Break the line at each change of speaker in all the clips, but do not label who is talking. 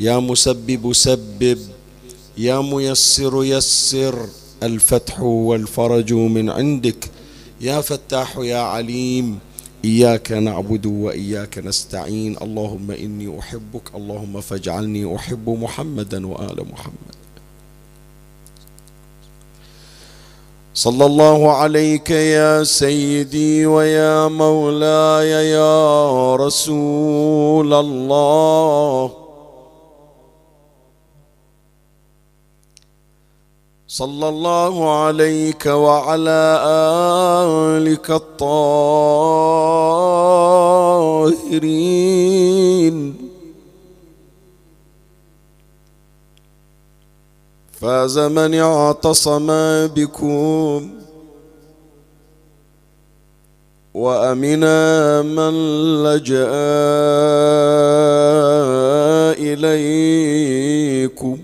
يا مسبب سبب يا ميسر يسر الفتح والفرج من عندك. يا فتاح يا عليم إياك نعبد وإياك نستعين. اللهم إني أحبك اللهم فاجعلني أحب محمدا وآل محمد. صلى الله عليك يا سيدي ويا مولاي يا رسول الله. صلى الله عليك وعلى آلك الطاهرين. فاز من اعتصم بكم وأمنا من لجأ إليكم.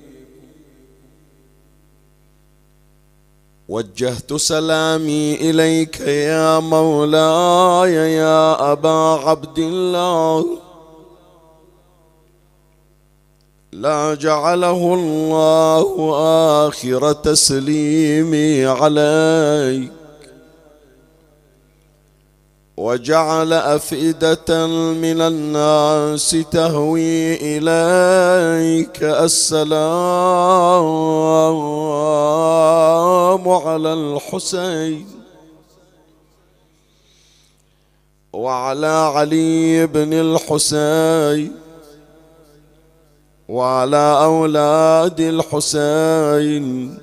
وجهت سلامي إليك يا مولاي يا أبا عبد الله. لا جعله الله آخر تسليمي عليك. وجعل أفئدة من الناس تهوي إليك. السلام على الحسين وعلى علي بن الحسين وعلى أولاد الحسين.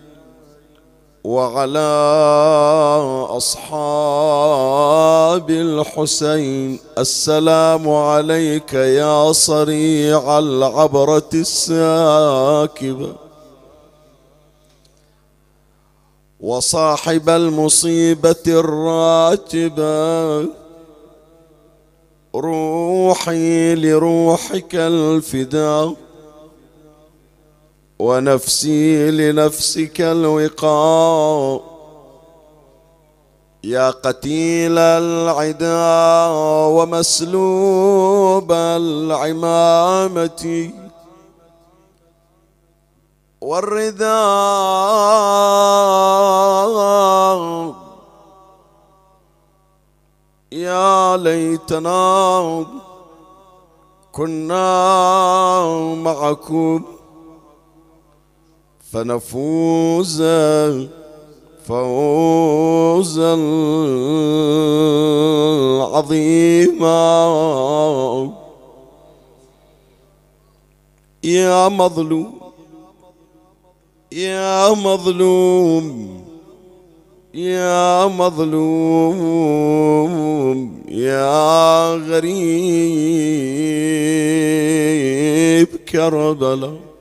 وعلى أصحاب الحسين السلام عليك يا صريع العبرة الساكبة. وصاحب المصيبة الراتبة. روحي لروحك الفداء. ونفسي لنفسك الوقاء يا قتيل العدا ومسلوب العمامة. والرداء يا ليتنا كنا معكم. فنفوز فوزا عظيما. يا مظلوم يا مظلوم يا مظلوم يا غريب كربلاء.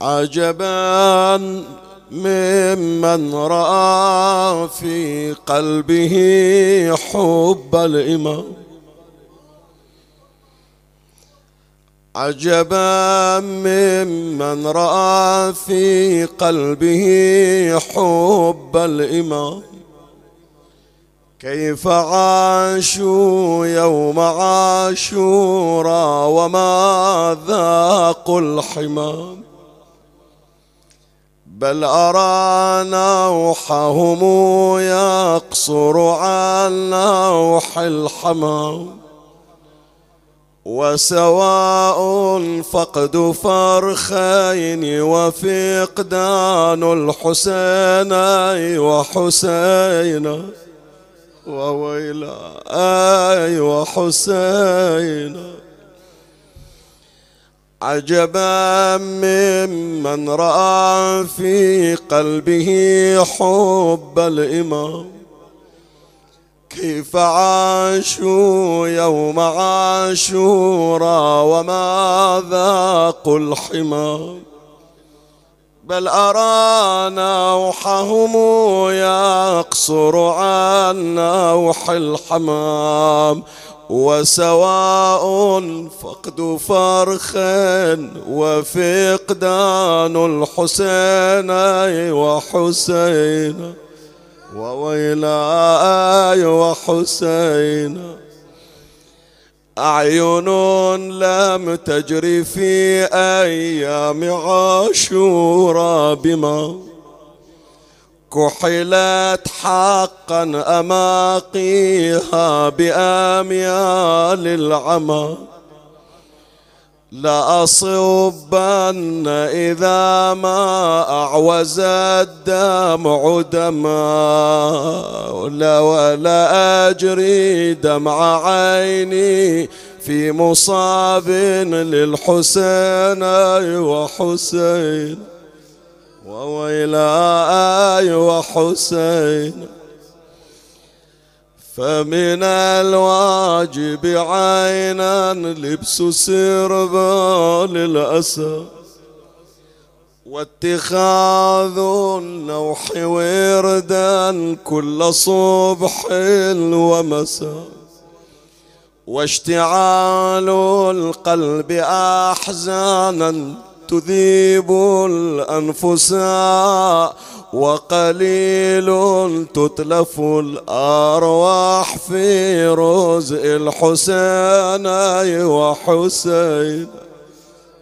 عجبا ممن رأى في قلبه حب الإمام. عجبا ممن رأى في قلبه حب الإمام. كيف عاشوا يوم عاشورا وما ذاقوا الحمام. بل أرى نوحهم يقصر عن نوح الحمام. وسواء فقد فرخين وفقدان الحسين وحسين. وويلا أي وحسين. عجبا ممن رأى في قلبه حب الإمام. كيف عاشوا يوم عاشورا وما ذاقوا الحمام بل أرى نوحهم يقصر عن نوح الحمام. وسواء فقد فرخ وفقدان الحسين وحسين وويلاي وحسين. أعين لم تجري في أيام عاشورا بما كحلت حقا أماقيها بأميال العمى. لأصبن إذا ما أعوز الدمع دما ولا ولا أجري دمع عيني في مصاب للحسين وحسين. وويلاي وحسين. فمن الواجب عينا لبس سربال الأسى. واتخاذ النوح وردا كل صبح ومساء. واشتعال القلب أحزانا تذيب الأنفس وقليل تتلف الأرواح في رزء الحسين وحسين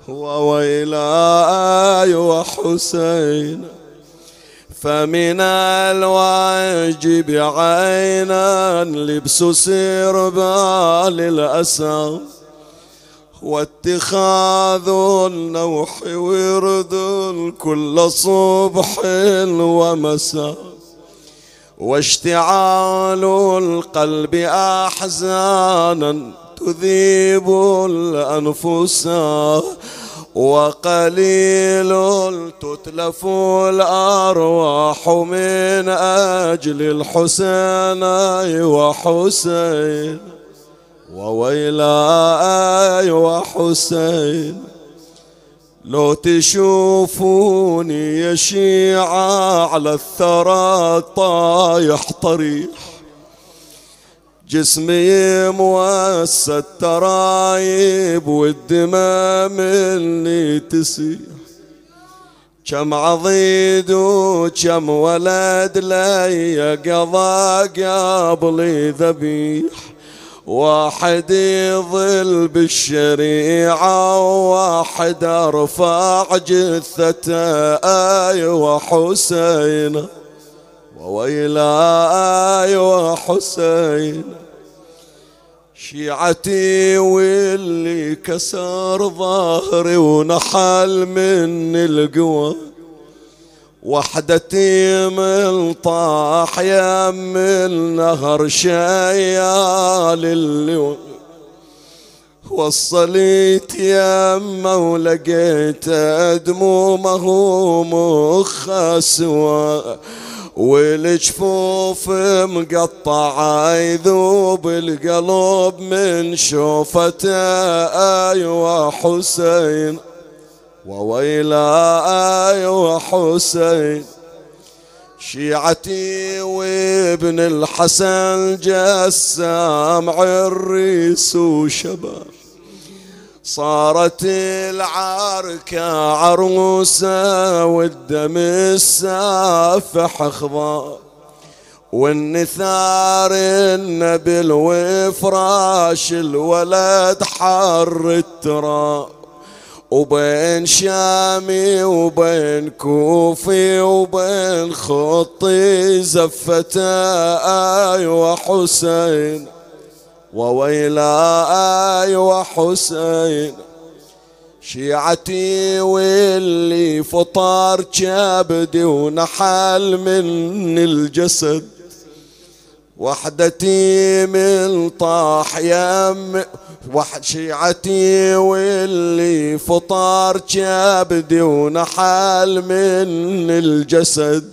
وويلاي وحسين فمن الواجب عينا لبس سربال الأسى واتخاذ النوح ورد كل صبح ومساء. واشتعال القلب أحزانا تذيب الأنفس. وقليل تتلف الأرواح من أجل الحسين وحسين. وويلاي وحسين لو تشوفوني يا شيعة على الثرى طايح طريح جسمي موسى الترايب والدماء مني تسيح. كم عضيد وكم ولد لي قضى قبلي ذبيح. واحد يظل بالشريعة وواحد أرفع جثته أي وحسين وويلاي وحسين. شيعتي واللي كسر ظهري ونحل من القوى. وحدتي من طاح يم النهر شيال اللي وصليت يمه ولقيت دمومه مخ سوا والجفوف مقطعة يذوب القلب من شوفته أيوة حسين. وويلاي وحسين شيعتي وابن الحسن جسام عريس وشباب. صارت العركة عروسة والدم السافح خضار والنثار النبل وفراش الولد حر التراب. وبين شامي وبين كوفي وبين خطي زفتا آي وحسين وويلا آي وحسين. شيعتي واللي فطار كبدي ونحل من الجسد. وحدتي من طاح يم وحد شيعتي واللي فطار كبدي ونحل من الجسد.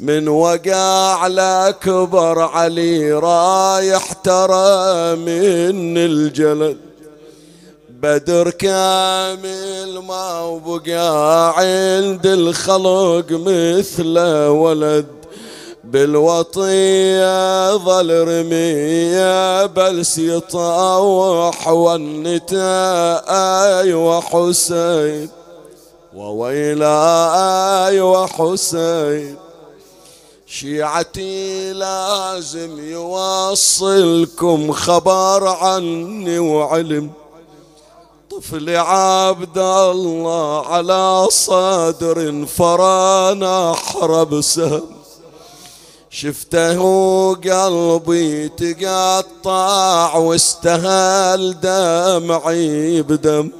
من وقع لأكبر علي رايح ترى من الجلد. بدر كامل ما بقى عند الخلق مثله ولد. بالوطية ظل رمية بلس يطوح والنتاي وحسين وويلاي وحسين شيعتي لازم يوصلكم خبر عني وعلم. طفل عبد الله على صدر فرانا حرب سهم. شفته قلبي تقطع واستهل دمعي بدم.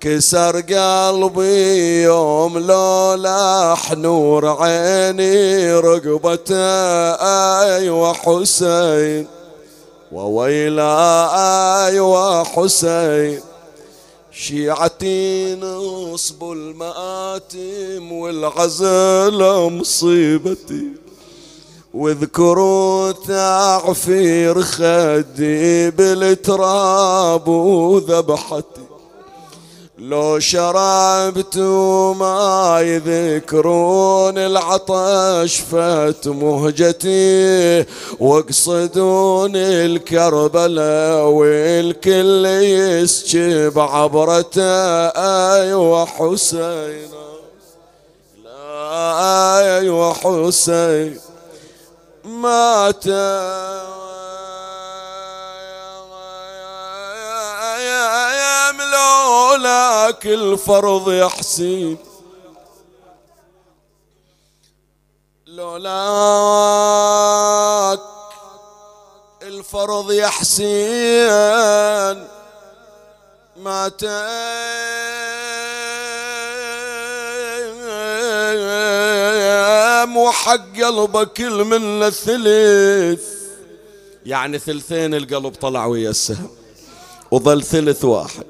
كسر قلبي يوم لولا نور عيني رقبته أيوه حسين. وويلا أيوه حسين. شيعتي نصب المآتم والعزل مصيبتي. واذكروا تعفير خدي بالتراب وذبحتي لو شربت ما يذكرون العطش فات مهجتي واقصدون الكربلاء والكل يسكب عبرته أيوه حسين لا أيوه حسين مات. لولاك الفرض يا حسين. لولاك الفرض يا حسين. مات وحق قلبك من الثلث يعني ثلثين القلب طلع ويا السهم وظل ثلث واحد.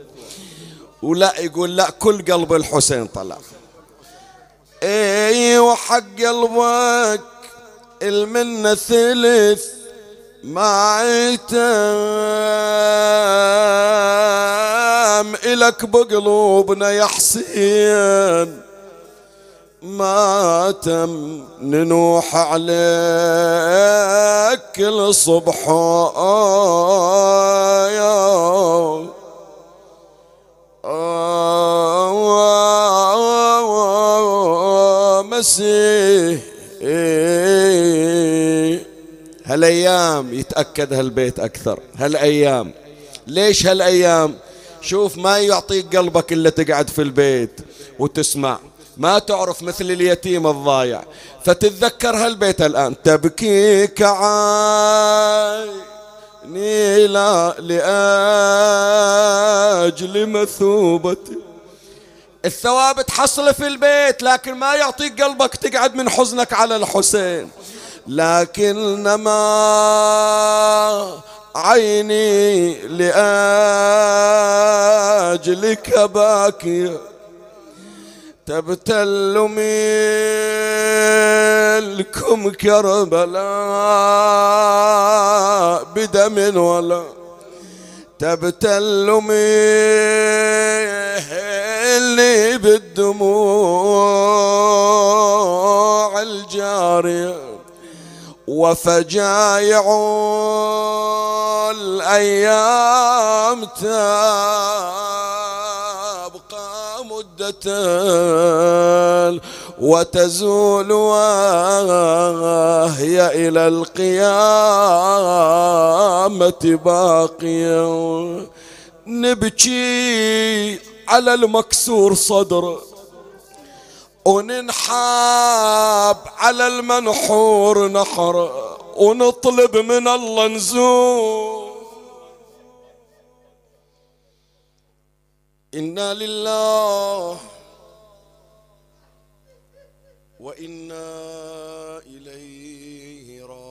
ولا يقول لا كل قلب الحسين طلع. اي وحق قلبك المنة ثلث ما يتم إلك بقلوبنا يا حسين. ما تم ننوح عليك كل صبح مسيح. هالايام يتأكد هالبيت أكثر. هالايام. ليش هالايام؟ شوف ما يعطيك قلبك إلا تقعد في البيت وتسمع. ما تعرف مثل اليتيم الضايع. فتتذكر هالبيت الآن. تبكي كعيني لا لأجل مثوبتي الثواب تحصل في البيت لكن ما يعطيك قلبك تقعد من حزنك على الحسين. لكنما عيني لأجلك باكية. تبتل ملكم كربلاء بدم ولا تبتل اللي بالدموع الجارية وفجايع الأيام تبقى مدة وتزول وهي إلى القيامة باقية. نبكي على المكسور صدر. وننحاب على المنحور نحر. ونطلب من الله نزور إنا لله وإنا إليه راجعون.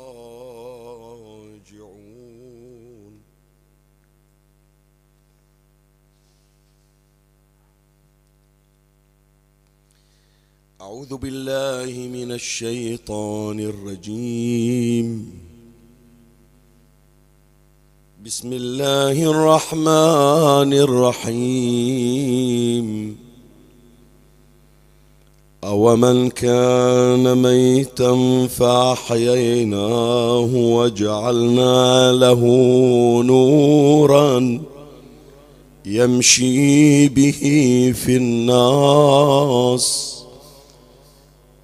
أعوذ بالله من الشيطان الرجيم. بسم الله الرحمن الرحيم. أومن كان ميتا فأحييناه وجعلنا له نورا يمشي به في الناس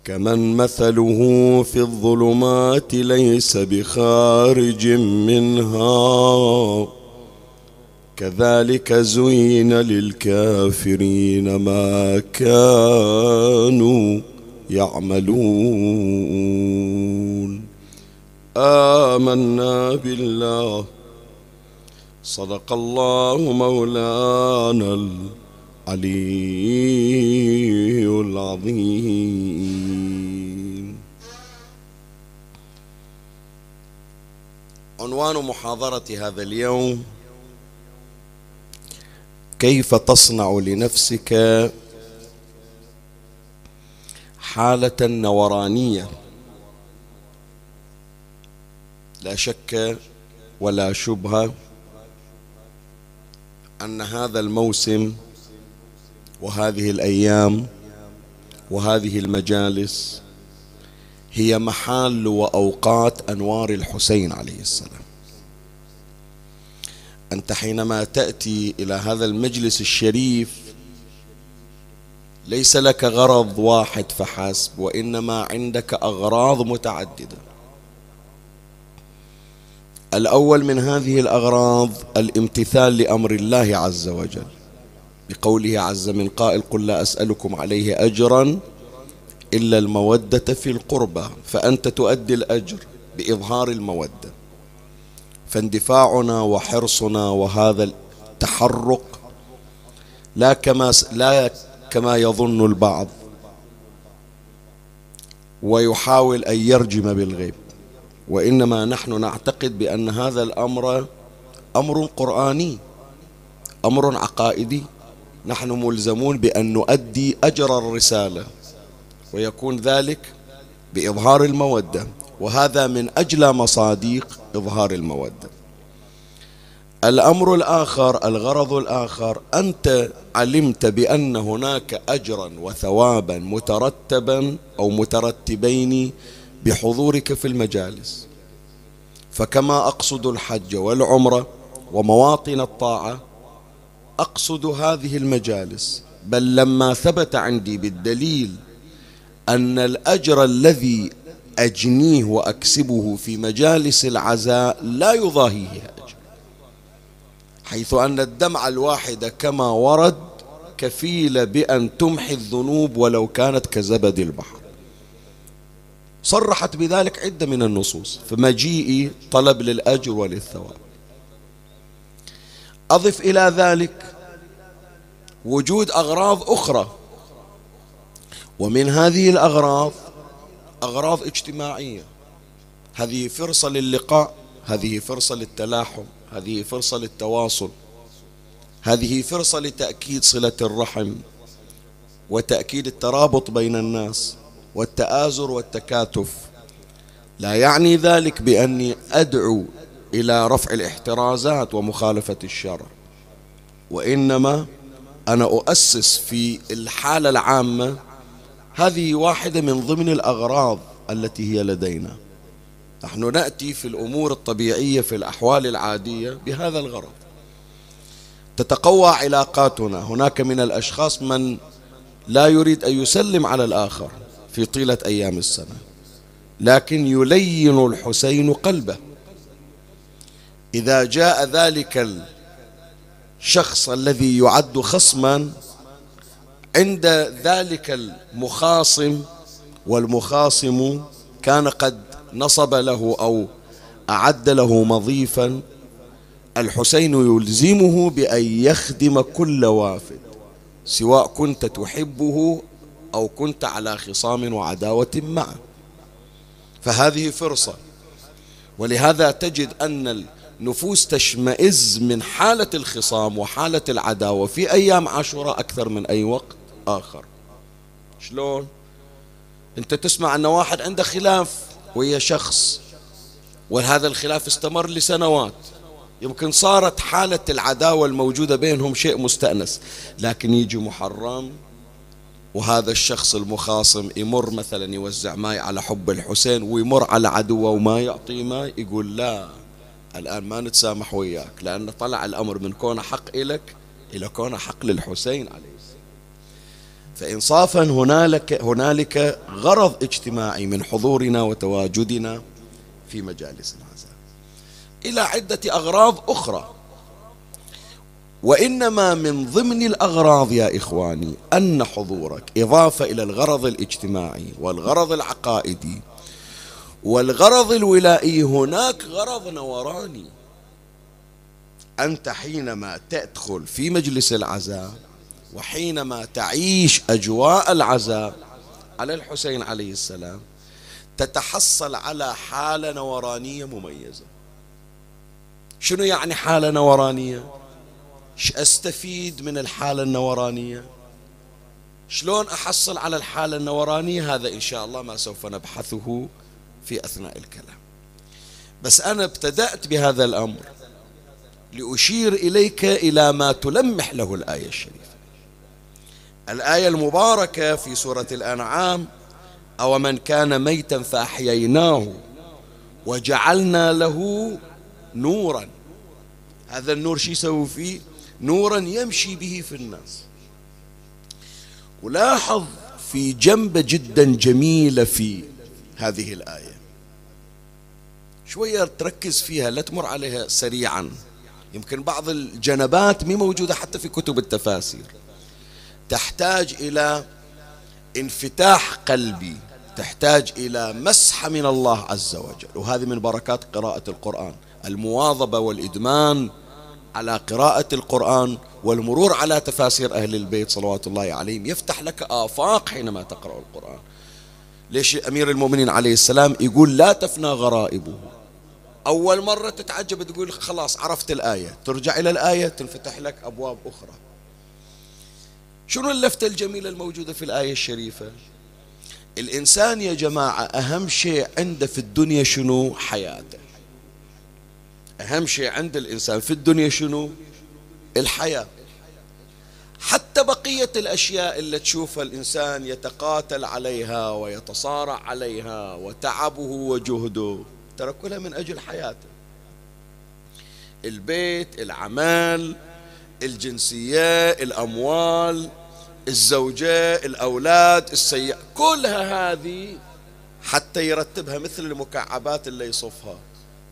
كمن مثله في الظلمات ليس بخارج منها. كذلك زين للكافرين ما كانوا يعملون. آمنا بالله. صدق الله مولانا العلي العظيم. عنوان محاضرة هذا اليوم. كيف تصنع لنفسك حالة نورانية؟ لا شك ولا شبهة أن هذا الموسم وهذه الأيام وهذه المجالس هي محال وأوقات أنوار الحسين عليه السلام. أنت حينما تأتي إلى هذا المجلس الشريف ليس لك غرض واحد فحسب وإنما عندك أغراض متعددة. الأول من هذه الأغراض الامتثال لأمر الله عز وجل بقوله عز من قائل قل لا أسألكم عليه أجرا إلا المودة في القربى. فأنت تؤدي الأجر بإظهار المودة. فاندفاعنا وحرصنا وهذا التحرق لا كما لا كما يظن البعض. ويحاول أن يرجم بالغيب. وإنما نحن نعتقد بأن هذا الأمر أمر قرآني أمر عقائدي. نحن ملزمون بأن نؤدي أجر الرسالة ويكون ذلك بإظهار المودة. وهذا من أجلى مصاديق إظهار المودة الأمر الآخر الغرض الآخر أنت علمت بأن هناك أجرا وثوابا مترتبا أو مترتبين بحضورك في المجالس. فكما أقصد الحج والعمرة ومواطن الطاعة أقصد هذه المجالس. بل لما ثبت عندي بالدليل أن الأجر الذي أجنيه وأكسبه في مجالس العزاء لا يضاهيه أجر. حيث أن الدمعة الواحدة كما ورد كفيلة بأن تمحي الذنوب ولو كانت كزبد البحر. صرحت بذلك عدة من النصوص فمجيئي طلب للأجر وللثواب. أضف إلى ذلك وجود أغراض أخرى. ومن هذه الأغراض أغراض اجتماعية. هذه فرصة للقاء هذه فرصة للتلاحم هذه فرصة للتواصل. هذه فرصة لتأكيد صلة الرحم وتأكيد الترابط بين الناس والتآزر والتكاتف. لا يعني ذلك بأني أدعو إلى رفع الاحترازات ومخالفة الشرع وإنما أنا أؤسس في الحالة العامة هذه واحدة من ضمن الأغراض التي هي لدينا. نحن نأتي في الأمور الطبيعية في الأحوال العادية بهذا الغرض. تتقوى علاقاتنا. هناك من الأشخاص من لا يريد أن يسلم على الآخر في طيلة أيام السنة لكن يلين الحسين قلبه. إذا جاء ذلك الشخص الذي يعد خصما عند ذلك المخاصم والمخاصم كان قد نصب له أو أعد له مضيفا الحسين يلزمه بأن يخدم كل وافد سواء كنت تحبه أو كنت على خصام وعداوة معه. فهذه فرصة. ولهذا تجد أن النفوس تشمئز من حالة الخصام وحالة العداوة في أيام عاشوراء أكثر من أي وقت. آخر. شلون؟ أنت تسمع أن واحد عنده خلاف ويا شخص وهذا الخلاف استمر لسنوات. يمكن صارت حالة العداوة الموجودة بينهم شيء مستأنس لكن يجي محرم وهذا الشخص المخاصم يمر مثلا يوزع ماي على حب الحسين ويمر على عدوه وما يعطيه ماي يقول لا الآن ما نتسامح وياك لأن طلع الأمر من كونه حق إلك إلى كونه حق للحسين عليه السلام. فإنصافا هنالك هنالك غرض اجتماعي من حضورنا وتواجدنا في مجالس العزاء إلى عدة أغراض أخرى. وإنما من ضمن الأغراض يا إخواني أن حضورك إضافة إلى الغرض الاجتماعي والغرض العقائدي والغرض الولائي هناك غرض نوراني. أنت حينما تدخل في مجلس العزاء وحينما تعيش أجواء العزاء على الحسين عليه السلام تتحصل على حالة نورانية مميزة. شنو يعني حالة نورانية؟ إيش أستفيد من الحالة النورانية؟ شلون أحصل على الحالة النورانية؟ هذا إن شاء الله ما سوف نبحثه في أثناء الكلام. بس أنا ابتدأت بهذا الأمر لأشير إليك إلى ما تلمح له الآية الشريفة. الآية المباركة في سورة الأنعام أو من كان ميتا فأحييناه وجعلنا له نورا. هذا النور شو يسوي فيه؟ نورا يمشي به في الناس. ولاحظ في جنبة جدا جميلة في هذه الآية. شوية تركز فيها لا تمر عليها سريعا. يمكن بعض الجنبات مي موجودة حتى في كتب التفاسير. تحتاج إلى انفتاح قلبي تحتاج إلى مسحة من الله عز وجل. وهذه من بركات قراءة القرآن. المواظبة والإدمان على قراءة القرآن والمرور على تفاسير أهل البيت صلوات الله عليهم يفتح لك آفاق حينما تقرأ القرآن. ليش أمير المؤمنين عليه السلام يقول لا تفنى غرائبه؟ أول مرة تتعجب تقول خلاص عرفت الآية. ترجع إلى الآية تنفتح لك أبواب أخرى. شنو اللفتة الجميلة الموجودة في الآية الشريفة؟ الإنسان يا جماعة أهم شيء عنده في الدنيا شنو؟ حياته. أهم شيء عند الإنسان في الدنيا شنو؟ الحياة. حتى بقية الأشياء اللي تشوفها الإنسان يتقاتل عليها ويتصارع عليها وتعبه وجهده ترى كلها من أجل حياته. البيت العمل الجنسية الأموال الزوجة الأولاد السيئة كلها هذه حتى يرتبها مثل المكعبات اللي يصفها.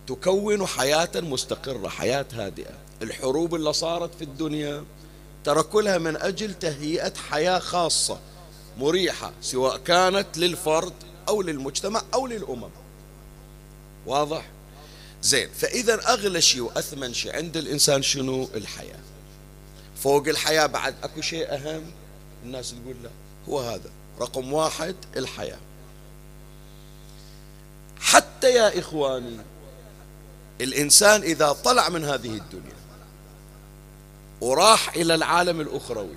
تكون حياة مستقرة حياة هادئة. الحروب اللي صارت في الدنيا ترى كلها من أجل تهيئة حياة خاصة مريحة سواء كانت للفرد أو للمجتمع أو للأمم. واضح؟ زين فإذا أغلى شيء وأثمن شيء عند الإنسان شنو؟ الحياة. فوق الحياة بعد أكو شيء أهم الناس تقول لا. هو هذا. رقم واحد الحياة. حتى يا إخواني الإنسان إذا طلع من هذه الدنيا وراح إلى العالم الأخروي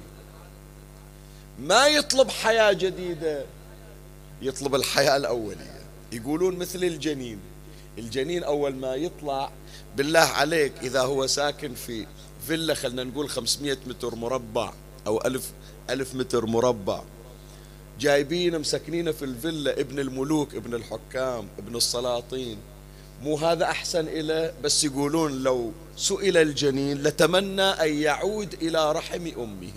ما يطلب حياة جديدة يطلب الحياة الأولية. يقولون مثل الجنين. الجنين أول ما يطلع بالله عليك إذا هو ساكن في فيلا خلنا نقول 500 متر مربع أو ألف, ألف متر مربع. جايبين مسكنينه في الفيلا ابن الملوك ابن الحكام ابن السلاطين. مو هذا أحسن إلى؟ بس يقولون لو سئل الجنين لتمنى أن يعود إلى رحم أمه.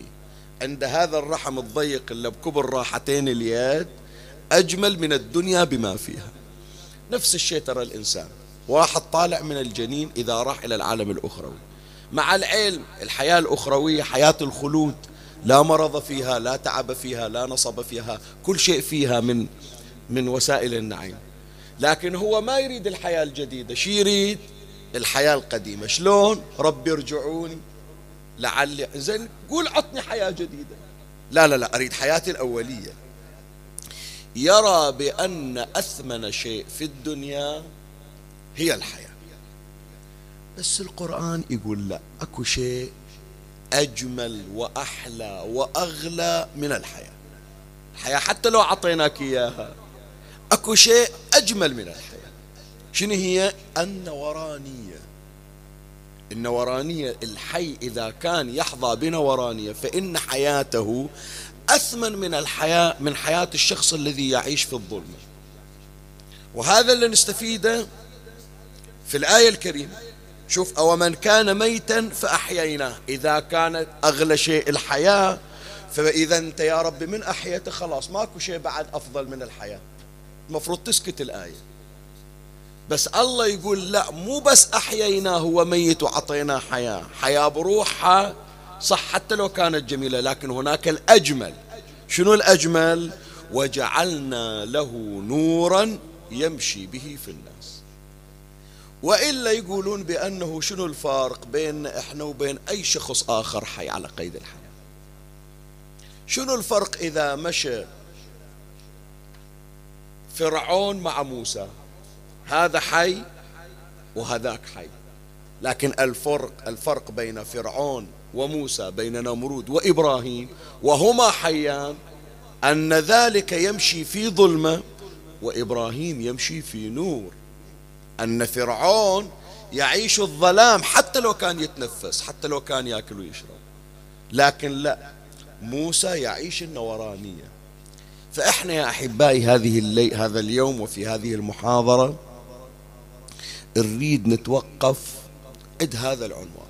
عند هذا الرحم الضيق اللي بكبر راحتين اليد أجمل من الدنيا بما فيها. نفس الشيء ترى الإنسان. واحد طالع من الجنين إذا راح إلى العالم الأخروي. مع العلم. الحياة الأخروية حياة الخلود. لا مرض فيها لا تعب فيها لا نصب فيها. كل شيء فيها من من وسائل النعيم. لكن هو ما يريد الحياة الجديدة. شي يريد؟ الحياة القديمة. شلون؟ ربي ارجعوني لعلي زين قول عطني حياة جديدة. لا لا لا أريد حياتي الأولية. يرى بأن أثمن شيء في الدنيا هي الحياة. بس القرآن يقول لا أكو شيء أجمل وأحلى وأغلى من الحياة. الحياة حتى لو أعطيناك إياها أكو شيء أجمل من الحياة. شنو هي؟ النورانية. النورانية الحي إذا كان يحظى بنورانية فإن حياته أثمن من الحياة من حياة الشخص الذي يعيش في الظلم وهذا اللي نستفيده في الآية الكريمة. شوف أو من كان ميتا فأحييناه. إذا كانت أغلى شيء الحياة فإذا أنت يا رب من أحيته خلاص ماكو شيء بعد أفضل من الحياة. المفروض تسكت الآية. بس الله يقول لا مو بس أحييناه هو ميت وعطيناه حياة. حياة بروحها صح حتى لو كانت جميلة لكن هناك الأجمل. شنو الأجمل؟ وجعلنا له نورا يمشي به في الناس. وإلا يقولون بأنه شنو الفارق بين إحنا وبين أي شخص آخر حي على قيد الحياة؟ شنو الفرق إذا مشى فرعون مع موسى؟ هذا حي وهذاك حي. لكن الفرق الفرق بين فرعون وموسى بين نمرود وإبراهيم وهما حيان أن ذلك يمشي في ظلمة وإبراهيم يمشي في نور. أن فرعون يعيش الظلام حتى لو كان يتنفس حتى لو كان ياكل ويشرب. لكن لا موسى يعيش النورانية. فإحنا يا أحبائي هذه اللي هذا اليوم وفي هذه المحاضرة نريد نتوقف عند هذا العنوان.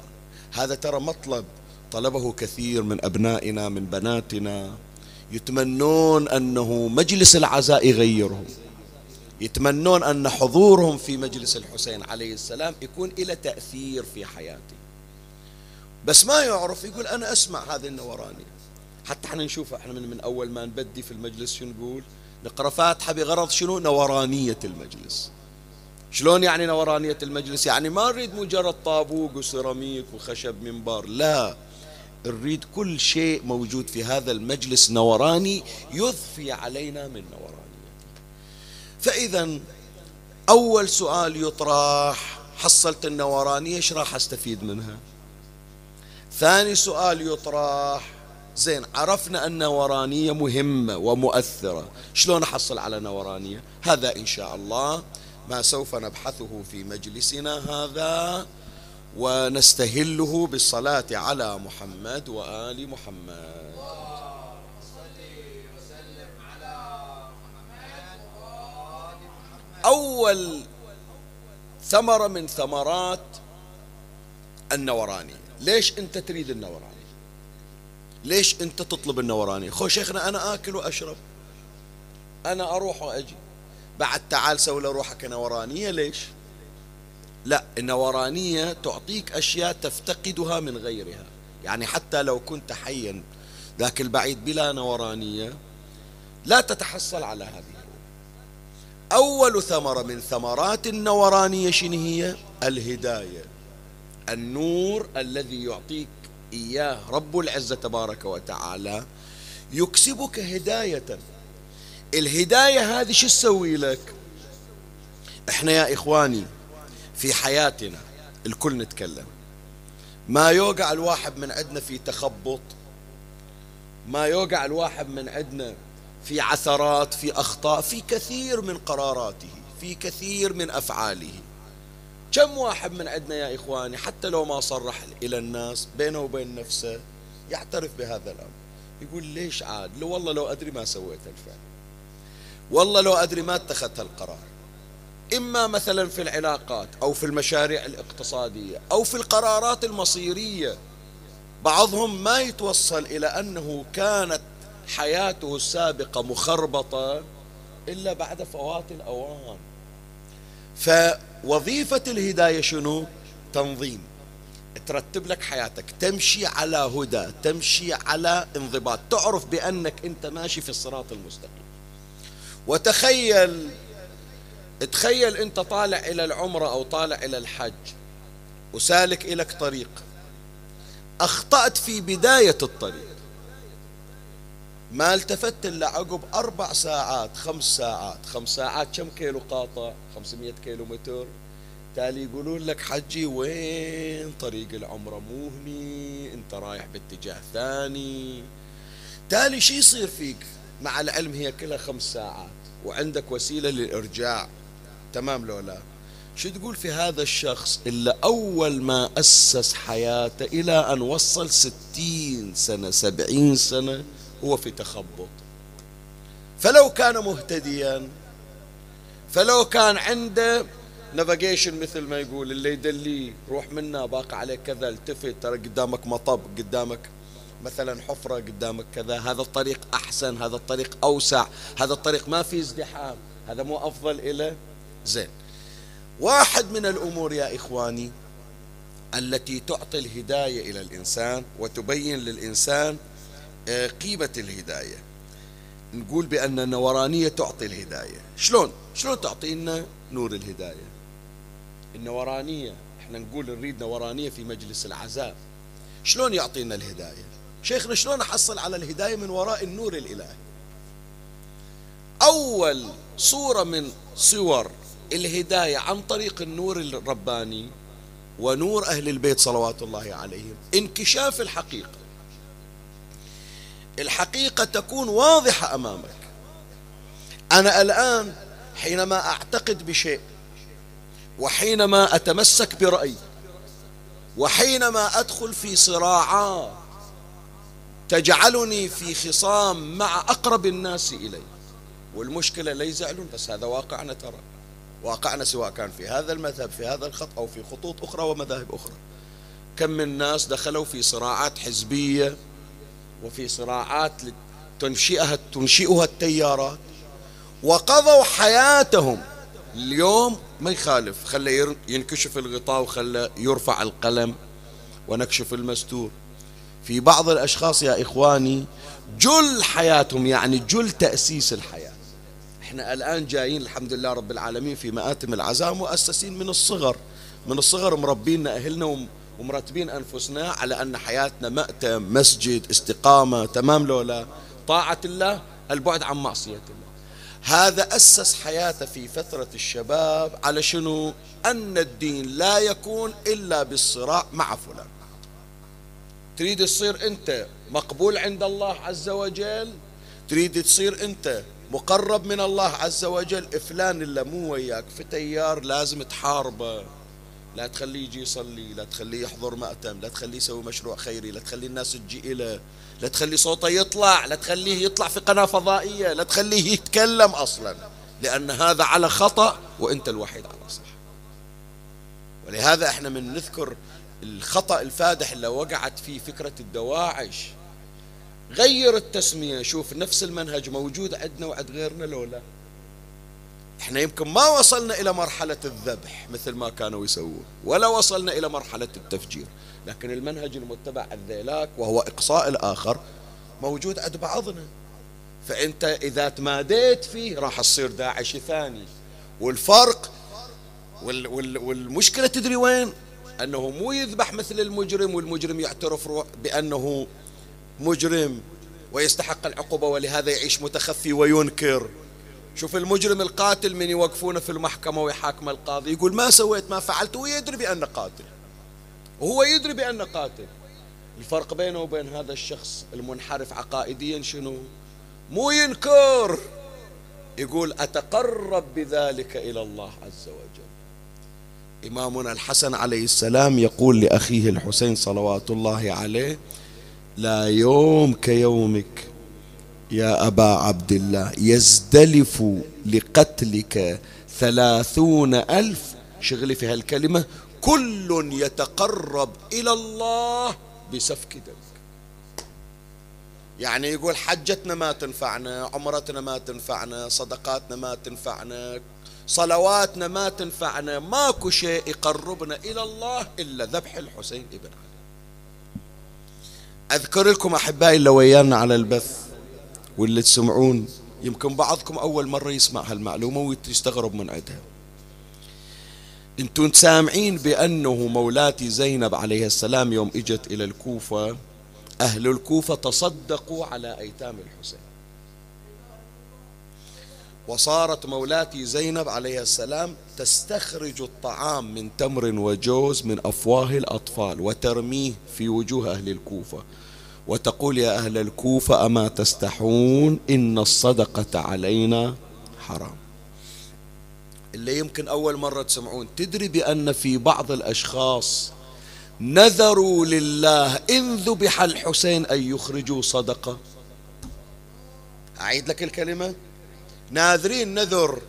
هذا ترى مطلب طلبه كثير من أبنائنا من بناتنا يتمنون أنه مجلس العزاء يغيرهم يتمنون أن حضورهم في مجلس الحسين عليه السلام يكون له تأثير في حياتي. بس ما يعرف يقول أنا أسمع هذه النوراني حتى إحنا نشوف إحنا من, من أول ما نبدي في المجلس شو نقول؟ نقرأ فاتحة بغرض شنو؟ نورانية المجلس. شلون يعني نورانية المجلس؟ يعني ما نريد مجرد طابوق وسيراميك وخشب منبر لا. نريد كل شيء موجود في هذا المجلس نوراني يضفي علينا من نورانيته فإذا أول سؤال يطرح حصلت النورانية إيش راح أستفيد منها؟ ثاني سؤال يطرح زين عرفنا أن نورانية مهمة ومؤثرة. شلون أحصل على نورانية؟ هذا إن شاء الله. ما سوف نبحثه في مجلسنا هذا ونستهله بالصلاة على محمد وآل محمد. أول ثمرة من ثمرات النوراني. ليش أنت تريد النوراني؟ ليش أنت تطلب النوراني؟ خو شيخنا أنا آكل وأشرب. أنا أروح وأجي. بعد تعال سوي روحك نورانية. ليش؟ لا النورانية تعطيك أشياء تفتقدها من غيرها. يعني حتى لو كنت حيا ذاك البعيد بلا نورانية لا تتحصل على هذه. أول ثمرة من ثمرات النورانية شنو هي؟ الهداية. النور الذي يعطيك إياه رب العزة تبارك وتعالى يكسبك هداية. الهداية هذه شو تسوي لك؟ إحنا يا إخواني في حياتنا الكل نتكلم. ما يوقع الواحد من عندنا في تخبط ما يوقع الواحد من عندنا في عثرات في أخطاء في كثير من قراراته في كثير من أفعاله. كم واحد من عندنا يا إخواني حتى لو ما صرح إلى الناس بينه وبين نفسه يعترف بهذا الأمر. يقول ليش عاد؟ لو والله لو أدري ما سويت الفعل. والله لو أدري ما اتخذت القرار. إما مثلا في العلاقات أو في المشاريع الاقتصادية أو في القرارات المصيرية بعضهم ما يتوصل إلى أنه كانت حياته السابقة مخربطة إلا بعد فوات الأوان. فوظيفة الهداية شنو؟ تنظيم. ترتب لك حياتك تمشي على هدى تمشي على انضباط تعرف بأنك أنت ماشي في الصراط المستقيم. وتخيل تخيل أنت طالع إلى العمرة أو طالع إلى الحج وسالك الك طريق. أخطأت في بداية الطريق. ما التفت إلا عقب أربع ساعات خمس ساعات. خمس ساعات كم كيلو قاطع؟ 500 كيلو متر. تالي يقولون لك حجي وين طريق العمرة؟ مو هني. أنت رايح باتجاه ثاني. تالي شي يصير فيك؟ مع العلم هي كلها خمس ساعات. وعندك وسيلة للإرجاع. تمام لو لا؟ شو تقول في هذا الشخص؟ اللي أول ما أسس حياته إلى أن وصل ستين سنة سبعين سنة هو في تخبط. فلو كان مهتديا فلو كان عنده navigation مثل ما يقول اللي يدليه روح منا باقي عليك كذا التفت ترى قدامك مطب قدامك مثلا حفرة قدامك كذا. هذا الطريق أحسن هذا الطريق أوسع هذا الطريق ما في ازدحام. هذا مو أفضل إلى زين. واحد من الأمور يا إخواني التي تعطي الهداية إلى الإنسان وتبين للإنسان قيمة الهداية. نقول بأن النورانية تعطي الهداية. شلون؟ شلون تعطينا نور الهداية؟ النورانية إحنا نقول نريد نورانية في مجلس العزاء. شلون يعطينا الهداية؟ شيخنا شلون أحصل على الهداية من وراء النور الإلهي؟ أول صورة من صور الهداية عن طريق النور الرباني ونور أهل البيت صلوات الله عليهم انكشاف الحقيقة. الحقيقة تكون واضحة أمامك. أنا الآن حينما أعتقد بشيء وحينما أتمسك برأي وحينما أدخل في صراعات تجعلني في خصام مع أقرب الناس إلي. والمشكلة لا يزعلون بس هذا واقعنا ترى. واقعنا سواء كان في هذا المذهب في هذا الخط أو في خطوط أخرى ومذاهب أخرى. كم من ناس دخلوا في صراعات حزبية وفي صراعات تنشئها تنشئها التيارات وقضوا حياتهم. اليوم ما يخالف خلى ينكشف الغطاء وخلى يرفع القلم ونكشف المستور. في بعض الأشخاص يا إخواني جل حياتهم يعني جل تأسيس الحياة. إحنا الآن جايين الحمد لله رب العالمين في مآتم العزاء مؤسسين من الصغر من الصغر مربينا أهلنا ومرتبين أنفسنا على أن حياتنا مأتم مسجد استقامة تمام لولا؟ طاعة الله البعد عن معصية الله. هذا أسس حياته في فترة الشباب على شنو؟ أن الدين لا يكون إلا بالصراع مع فلان. تريد تصير أنت مقبول عند الله عز وجل؟ تريد تصير أنت مقرب من الله عز وجل؟ فلان اللي مو وياك في تيار لازم تحاربه. لا تخليه يجي يصلي لا تخليه يحضر مأتم لا تخليه يسوي مشروع خيري لا تخلي الناس تجي إليه لا تخلي صوته يطلع لا تخليه يطلع في قناة فضائية لا تخليه يتكلم أصلا لأن هذا على خطأ وأنت الوحيد على صح. ولهذا إحنا من نذكر الخطأ الفادح اللي وقعت فيه فكرة الدواعش. غير التسمية شوف نفس المنهج موجود عندنا وعند غيرنا لو لا. إحنا يمكن ما وصلنا إلى مرحلة الذبح مثل ما كانوا يسوون ولا وصلنا إلى مرحلة التفجير. لكن المنهج المتبع الذيلاك وهو إقصاء الآخر موجود عند بعضنا. فأنت إذا تماديت فيه راح تصير داعشي ثاني. والفرق وال وال والمشكلة تدري وين؟ أنه مو يذبح مثل المجرم والمجرم يعترف بأنه مجرم ويستحق العقوبة ولهذا يعيش متخفي وينكر. شوف المجرم القاتل من يوقفونه في المحكمة ويحاكم القاضي. يقول ما سويت ما فعلت. ويدري بأنه قاتل. وهو يدري بأنه قاتل. الفرق بينه وبين هذا الشخص المنحرف عقائديا شنو؟ مو ينكر. يقول أتقرب بذلك إلى الله عز وجل. إمامنا الحسن عليه السلام يقول لأخيه الحسين صلوات الله عليه لا يوم كيومك يا أبا عبد الله يزدلف لقتلك ثلاثون ألف. شغلي في هالكلمة. كل يتقرب إلى الله بسفك دم يعني يقول حجتنا ما تنفعنا عمرتنا ما تنفعنا صدقاتنا ما تنفعنا صلواتنا ما تنفعنا ماكو شيء يقربنا إلى الله إلا ذبح الحسين ابن علي. أذكر لكم أحبائي اللي ويانا على البث واللي تسمعون يمكن بعضكم أول مرة يسمع هالمعلومة ويستغرب من عندها. أنتم سامعين بأنه مولاتي زينب عليه السلام يوم إجت إلى الكوفة أهل الكوفة تصدقوا على أيتام الحسين. وصارت مولاتي زينب عليه السلام تستخرج الطعام من تمر وجوز من أفواه الأطفال وترميه في وجوه أهل الكوفة. وتقول يا أهل الكوفة أما تستحون إن الصدقة علينا حرام. اللي يمكن أول مرة تسمعون تدري بأن في بعض الأشخاص نذروا لله إن ذبح الحسين أن يخرجوا صدقة؟ أعيد لك الكلمة. ناذرين نذر.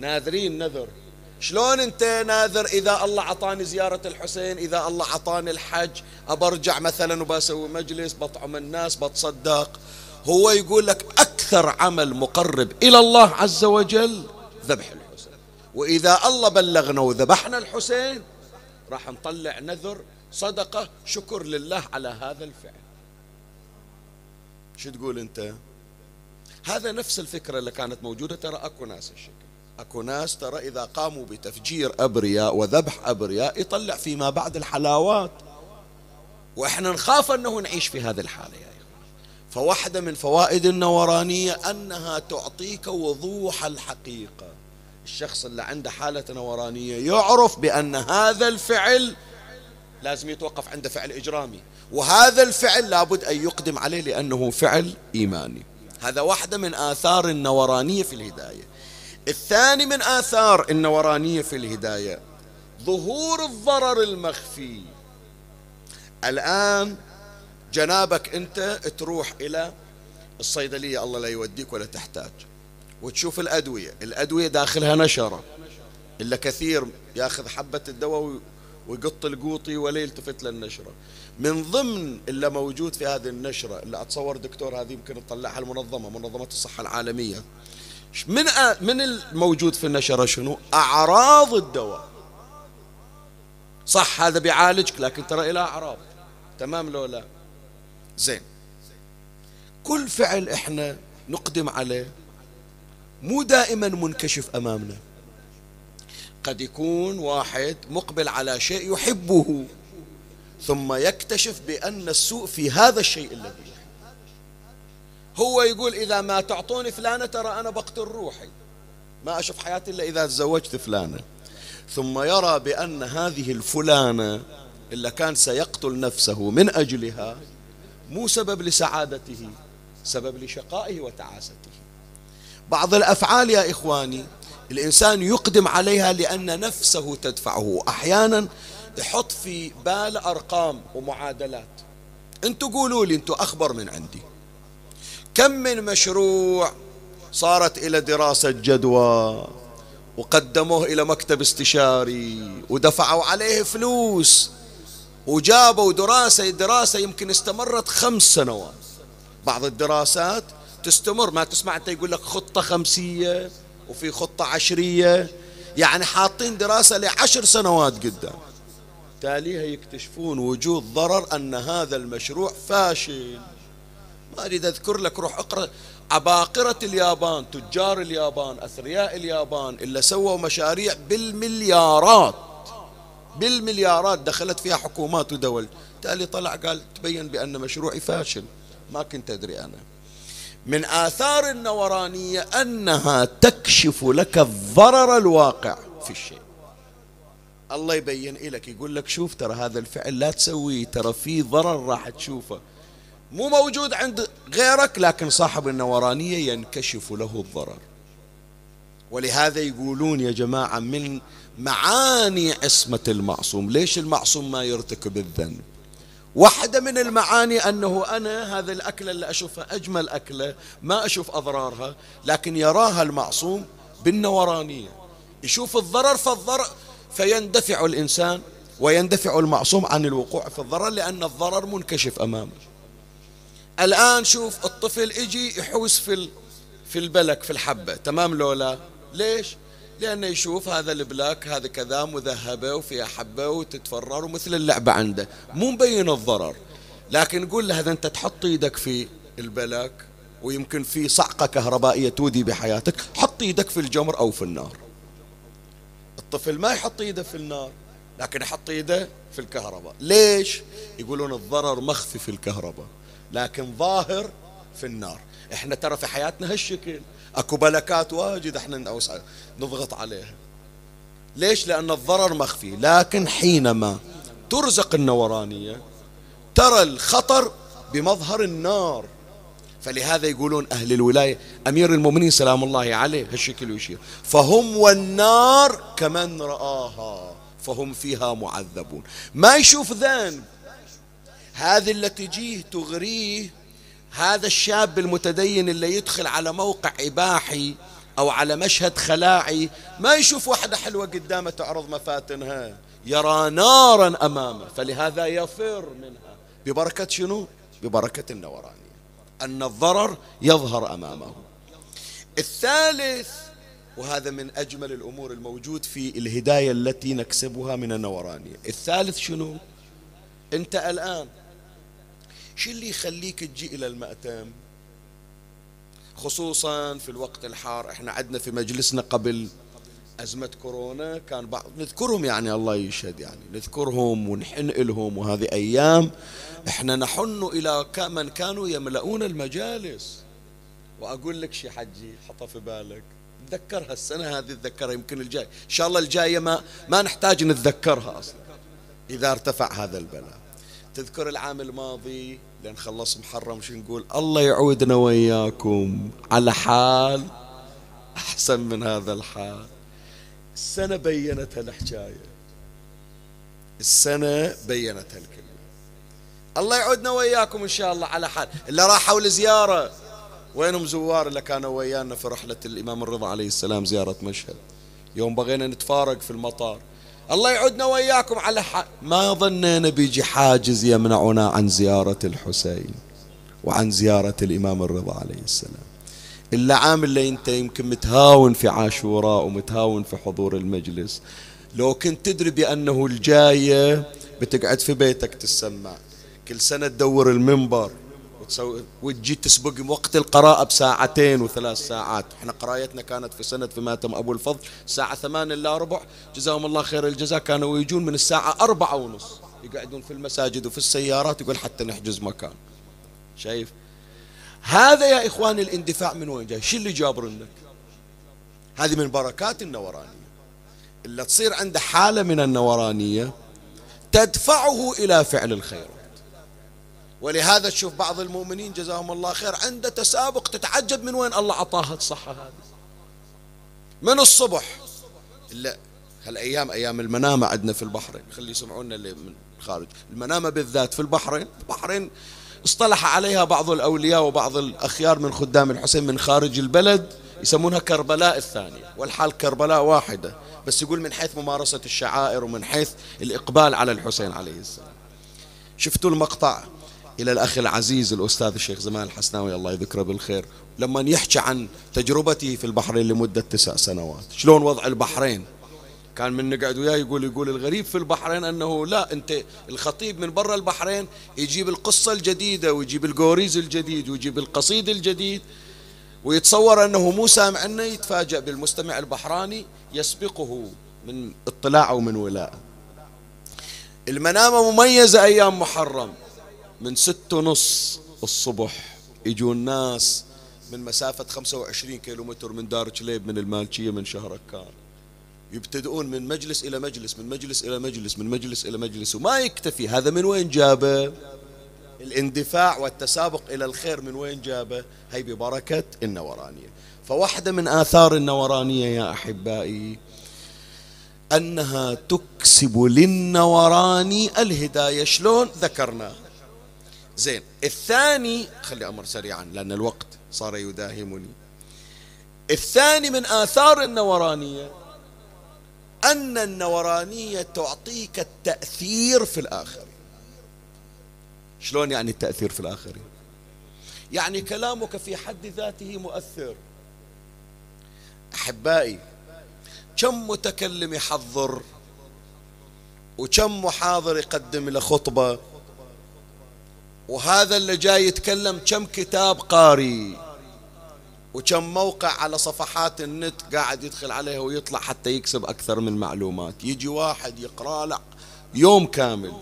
ناذرين نذر. شلون انت ناذر إذا الله عطاني زيارة الحسين إذا الله عطاني الحج أبرجع مثلا وبسوي مجلس بطعم الناس بتصدق. هو يقول لك أكثر عمل مقرب إلى الله عز وجل ذبح الحسين. وإذا الله بلغنا وذبحنا الحسين راح نطلع نذر صدقة شكر لله على هذا الفعل. شو تقول أنت؟ هذا نفس الفكرة اللي كانت موجودة ترى أكو ناس الشكل أكو ناس ترى إذا قاموا بتفجير أبرياء وذبح أبرياء يطلع فيما بعد الحلاوات. وإحنا نخاف أنه نعيش في هذه الحالة يا إخوان. فواحدة من فوائد النورانية أنها تعطيك وضوح الحقيقة. الشخص اللي عنده حالة نورانية يعرف بأن هذا الفعل لازم يتوقف عنده فعل إجرامي. وهذا الفعل لابد أن يقدم عليه لأنه فعل إيماني. هذا واحدة من آثار النورانية في الهداية. الثاني من آثار النورانية في الهداية. ظهور الضرر المخفي. الآن جنابك أنت تروح إلى الصيدلية الله لا يوديك ولا تحتاج. وتشوف الأدوية. الأدوية داخلها نشرة. إلا كثير ياخذ حبة الدواء ويقط القوطي ولا يلتفت للنشرة من ضمن اللي موجود في هذه النشرة اللي أتصور دكتور هذه يمكن تطلعها المنظمة منظمة الصحة العالمية. من من الموجود في النشرة شنو؟ أعراض الدواء. صح هذا بيعالجك لكن ترى إلى أعراض. تمام لو لا؟ زين. كل فعل إحنا نقدم عليه مو دائما منكشف أمامنا. قد يكون واحد مقبل على شيء يحبه ثم يكتشف بأن السوء في هذا الشيء الذي هو يقول إذا ما تعطوني فلانة ترى أنا بقتل روحي. ما أشوف حياتي إلا إذا تزوجت فلانة. ثم يرى بأن هذه الفلانة إلا كان سيقتل نفسه من أجلها مو سبب لسعادته سبب لشقائه وتعاسته. بعض الأفعال يا إخواني الإنسان يقدم عليها لأن نفسه تدفعه. أحيانا يحط في بال أرقام ومعادلات. أنتوا قولوا لي أنتوا أخبر من عندي. كم من مشروع صارت إلى دراسة جدوى وقدموه إلى مكتب استشاري ودفعوا عليه فلوس وجابوا دراسة دراسة يمكن استمرت خمس سنوات. بعض الدراسات تستمر ما تسمع أنت يقول لك خطة خمسية وفي خطة عشرية يعني حاطين دراسة لعشر سنوات قدام. تاليها يكتشفون وجود ضرر أن هذا المشروع فاشل. ما أريد أذكر لك روح اقرأ. عباقرة اليابان تجار اليابان أثرياء اليابان اللي سووا مشاريع بالمليارات. بالمليارات دخلت فيها حكومات ودول. تالي طلع قال تبين بأن مشروعي فاشل. ما كنت أدري أنا. من آثار النورانية أنها تكشف لك الضرر الواقع في الشيء. الله يبين لك يقول لك شوف ترى هذا الفعل لا تسويه ترى في ضرر راح تشوفه. مو موجود عند غيرك لكن صاحب النورانية ينكشف له الضرر. ولهذا يقولون يا جماعة من معاني عصمة المعصوم. ليش المعصوم ما يرتكب الذنب؟ واحدة من المعاني أنه أنا هذا الأكلة اللي أشوفها أجمل أكلة ما أشوف أضرارها لكن يراها المعصوم بالنورانية. يشوف الضرر فالضرر فيندفع الإنسان ويندفع المعصوم عن الوقوع في الضرر لأن الضرر منكشف أمامه. الآن شوف الطفل يجي يحوس في في البلك في الحبة. تمام لولا؟ ليش؟ لأنه يشوف هذا البلاك هذا كذا مذهبة وفيها حبة وتتفرر ومثل اللعبة عنده. مو مبين الضرر. لكن نقول له هذا أنت تحط إيدك في البلاك ويمكن في صعقة كهربائية تودي بحياتك حط إيدك في الجمر أو في النار. الطفل ما يحط إيده في النار لكن يحط إيده في الكهرباء. ليش؟ يقولون الضرر مخفي في الكهرباء. لكن ظاهر في النار. إحنا ترى في حياتنا هالشكل. أكو بلكات واجد إحنا نضغط عليها. ليش؟ لأن الضرر مخفي. لكن حينما ترزق النورانية ترى الخطر بمظهر النار. فلهذا يقولون أهل الولاية أمير المؤمنين سلام الله عليه هالشكل يشير. فهم والنار كمن رآها فهم فيها معذبون. ما يشوف ذنب. هذه اللي تجيه تغريه هذا الشاب المتدين اللي يدخل على موقع إباحي أو على مشهد خلاعي ما يشوف واحدة حلوة قدامه تعرض مفاتنها. يرى نارا أمامه فلهذا يفر منها. ببركة شنو؟ ببركة النورانية. أن الضرر يظهر أمامه. الثالث وهذا من أجمل الأمور الموجود في الهداية التي نكسبها من النورانية. الثالث شنو؟ أنت الآن شو اللي يخليك تجي إلى المأتم؟ خصوصا في الوقت الحار. إحنا عندنا في مجلسنا قبل أزمة كورونا كان بعض نذكرهم يعني الله يشهد يعني. نذكرهم ونحن لهم وهذه أيام إحنا نحن إلى من كانوا يملؤون المجالس. وأقول لك شي حجي حطها في بالك. تذكرها السنة هذه تذكرها يمكن الجاي. إن شاء الله الجاية ما, ما نحتاج نتذكرها أصلا إذا ارتفع هذا البلاء. تذكر العام الماضي؟ لين خلص محرم شو نقول؟ الله يعودنا وياكم على حال أحسن من هذا الحال. السنة بينت هالحكاية السنة بينت هالكلمة الله يعودنا وياكم إن شاء الله على حال. اللي راحوا لزيارة وينهم زوار اللي كانوا ويانا في رحلة الإمام الرضا عليه السلام زيارة مشهد. يوم بغينا نتفارق في المطار. الله يعودنا وياكم على حال ما ظنينا بيجي حاجز يمنعنا عن زيارة الحسين وعن زيارة الإمام الرضا عليه السلام. إلا عام اللي أنت يمكن متهاون في عاشوراء ومتهاون في حضور المجلس. لو كنت تدري بأنه الجاية بتقعد في بيتك تسمع. كل سنة تدور المنبر. وتسوي وتجي تسبق وقت القراءة بساعتين وثلاث ساعات. إحنا قرايتنا كانت في سنة في ماتم أبو الفضل. الساعة ثمان إلا ربع. جزاهم الله خير الجزاء. كانوا يجون من الساعة أربعة ونص. يقعدون في المساجد وفي السيارات. يقول حتى نحجز مكان. شايف؟ هذا يا إخواني الاندفاع من وين جاي؟ شو اللي جابرنك هذه من بركات النورانية. اللي تصير عنده حالة من النورانية تدفعه إلى فعل الخير. ولهذا تشوف بعض المؤمنين جزاهم الله خير عنده تسابق تتعجب من وين الله عطاها الصحة هذه. من الصبح. لا هالأيام أيام المنامة عندنا في البحرين. خلي يسمعونا اللي من الخارج المنامة بالذات في البحرين. البحرين اصطلح عليها بعض الأولياء وبعض الأخيار من خدام الحسين من خارج البلد يسمونها كربلاء الثانية. والحال كربلاء واحدة. بس يقول من حيث ممارسة الشعائر ومن حيث الإقبال على الحسين عليه السلام. شفتوا المقطع؟ إلى الأخ العزيز الأستاذ الشيخ زمان الحسناوي الله يذكره بالخير. لما يحكي عن تجربته في البحرين لمدة تسع سنوات شلون وضع البحرين؟ كان من نقعد وياه يقول يقول الغريب في البحرين أنه لا أنت الخطيب من برا البحرين يجيب القصة الجديدة ويجيب الجوريز الجديد ويجيب القصيد الجديد ويتصور أنه مو سامع إنه يتفاجأ بالمستمع البحراني يسبقه من اطلاع أو من ولاء. المنامة مميزة أيام محرم. من ست ونص الصبح يجوا الناس من مسافة 25 كيلو متر من دار جليب من المالكية من شهركان يبتدؤون من مجلس إلى مجلس من مجلس إلى مجلس من مجلس إلى مجلس وما يكتفي. هذا من وين جابه؟ الاندفاع والتسابق إلى الخير من وين جابه؟ هي ببركة النورانية. فواحدة من آثار النورانية يا أحبائي أنها تكسب للنوراني الهداية. شلون ذكرنا زين. الثاني خلي أمر سريعا لأن الوقت صار يداهمني. الثاني من آثار النورانية أن النورانية تعطيك التأثير في الآخرين. شلون يعني التأثير في الآخرين؟ يعني كلامك في حد ذاته مؤثر. أحبائي كم متكلم يحضر وكم محاضر يقدم له خطبة وهذا اللي جاي يتكلم كم كتاب قاري وكم موقع على صفحات النت قاعد يدخل عليها ويطلع حتى يكسب أكثر من معلومات. يجي واحد يقرأ له يوم كامل.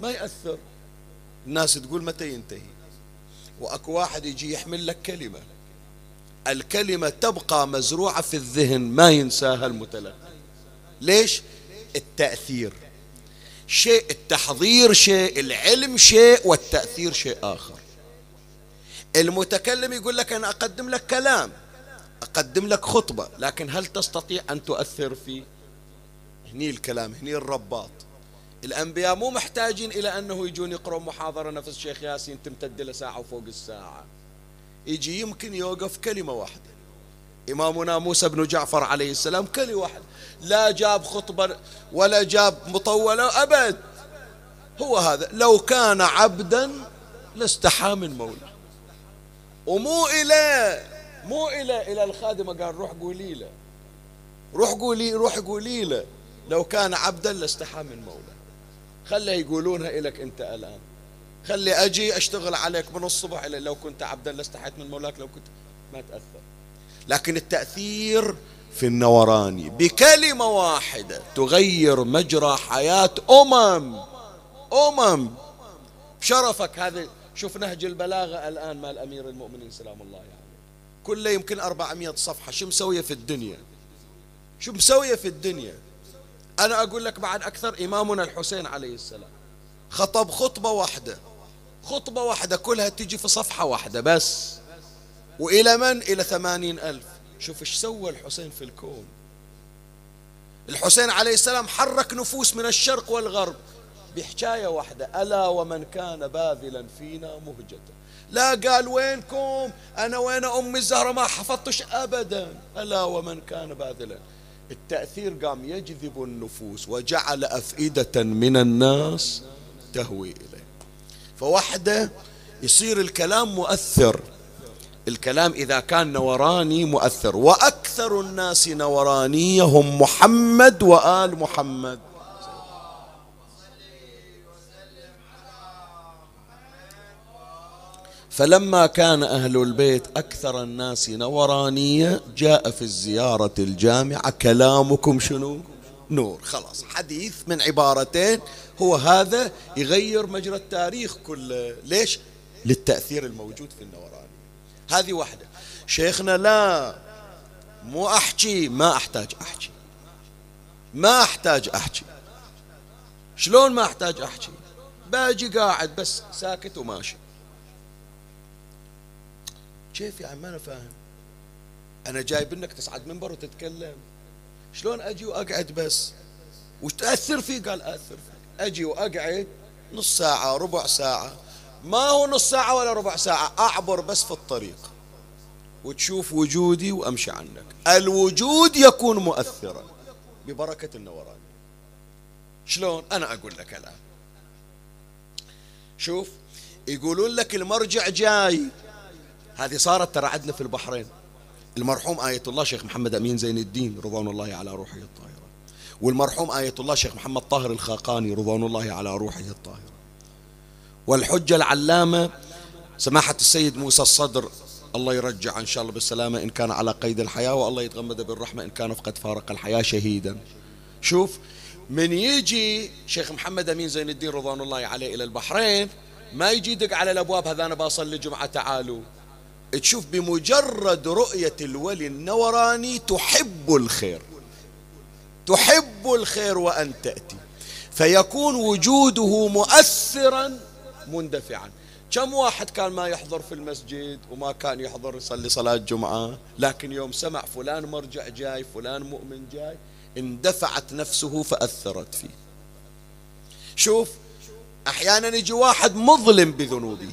ما يأثر. الناس تقول متى ينتهي. وأكو واحد يجي يحمل لك كلمة. الكلمة تبقى مزروعة في الذهن ما ينساها المتلقي. ليش؟ التأثير. شيء التحضير شيء العلم شيء والتأثير شيء آخر. المتكلم يقول لك أنا أقدم لك كلام أقدم لك خطبة لكن هل تستطيع أن تؤثر فيه هني الكلام هني الرباط؟ الأنبياء مو محتاجين إلى أنه يجون يقرأوا محاضرة نفس الشيخ ياسين تمتد له ساعة وفوق الساعة. يجي يمكن يوقف كلمة واحدة. إمامنا موسى بن جعفر عليه السلام كلمة واحدة لا جاب خطبة ولا جاب مطولة أبد. هو هذا. لو كان عبدا لاستحى من مولاه ومو إلى مو إلى إلى الخادمة قال روح قولي له. روح قولي روح قولي له. لو كان عبدا لاستحى من مولاه خليه يقولونها إلك أنت الآن. خلي أجي أشتغل عليك من الصبح إلى لو كنت عبدا لاستحيت من مولاك لو كنت ما تأثر. لكن التأثير في النوراني. بكلمة واحدة تغير مجرى حياة أمم. أمم. شرفك هذا شوف نهج البلاغة الآن مال أمير المؤمنين سلام الله عليه. يعني. كله يمكن 400 صفحة. شو مسوية في الدنيا؟ شو مسوية في الدنيا؟ أنا أقول لك بعد أكثر إمامنا الحسين عليه السلام خطب خطبة واحدة. خطبة واحدة كلها تجي في صفحة واحدة بس. وإلى من؟ إلى ثمانين ألف. شوف إيش سوى الحسين في الكون. الحسين عليه السلام حرك نفوس من الشرق والغرب. بحكاية واحدة ألا ومن كان باذلا فينا مهجة. لا قال وينكم؟ أنا وين أم الزهرة ما حفظتش أبدا. ألا ومن كان باذلا. التأثير قام يجذب النفوس وجعل أفئدة من الناس تهوي إليه. فوحده يصير الكلام مؤثر. الكلام إذا كان نوراني مؤثر وأكثر الناس نورانية هم محمد وآل محمد. فلما كان أهل البيت أكثر الناس نورانية جاء في الزيارة الجامعة كلامكم شنو؟ نور. خلاص حديث من عبارتين هو هذا يغير مجرى التاريخ كله. ليش؟ للتأثير الموجود في النورانية هذه واحدة. شيخنا لا مو أحكي ما أحتاج أحكي. ما أحتاج أحكي. شلون ما أحتاج أحكي؟ باجي قاعد بس ساكت وماشي. كيف يعني ما أنا فاهم. أنا جايب إنك تصعد منبر وتتكلم. شلون أجي وأقعد بس؟ وتأثر فيه؟ قال أثر فيه. أجي وأقعد نص ساعة ربع ساعة. ما هو نص ساعة ولا ربع ساعة؟ أعبر بس في الطريق وتشوف وجودي وأمشي عنك. الوجود يكون مؤثرا ببركة النوران. شلون؟ أنا أقول لك الآن. شوف يقولون لك المرجع جاي. هذه صارت ترى عندنا في البحرين. المرحوم آية الله شيخ محمد أمين زين الدين رضوان الله على روحه الطاهرة. والمرحوم آية الله شيخ محمد طاهر الخاقاني رضوان الله على روحه الطاهرة. والحجة العلامة سماحة السيد موسى الصدر. الله يرجع إن شاء الله بالسلامة إن كان على قيد الحياة والله يتغمد بالرحمة إن كان فقد فارق الحياة شهيدا. شوف من يجي شيخ محمد أمين زين الدين رضوان الله عليه إلى البحرين ما يجي يدق على الأبواب هذا أنا بصلي جمعة تعالوا. تشوف بمجرد رؤية الولي النوراني تحب الخير. تحب الخير وأن تأتي. فيكون وجوده مؤثرا مندفعا. كم واحد كان ما يحضر في المسجد وما كان يحضر يصلي صلاة جمعة؟ لكن يوم سمع فلان مرجع جاي فلان مؤمن جاي اندفعت نفسه فأثرت فيه. شوف أحيانا يجي واحد مظلم بذنوبه.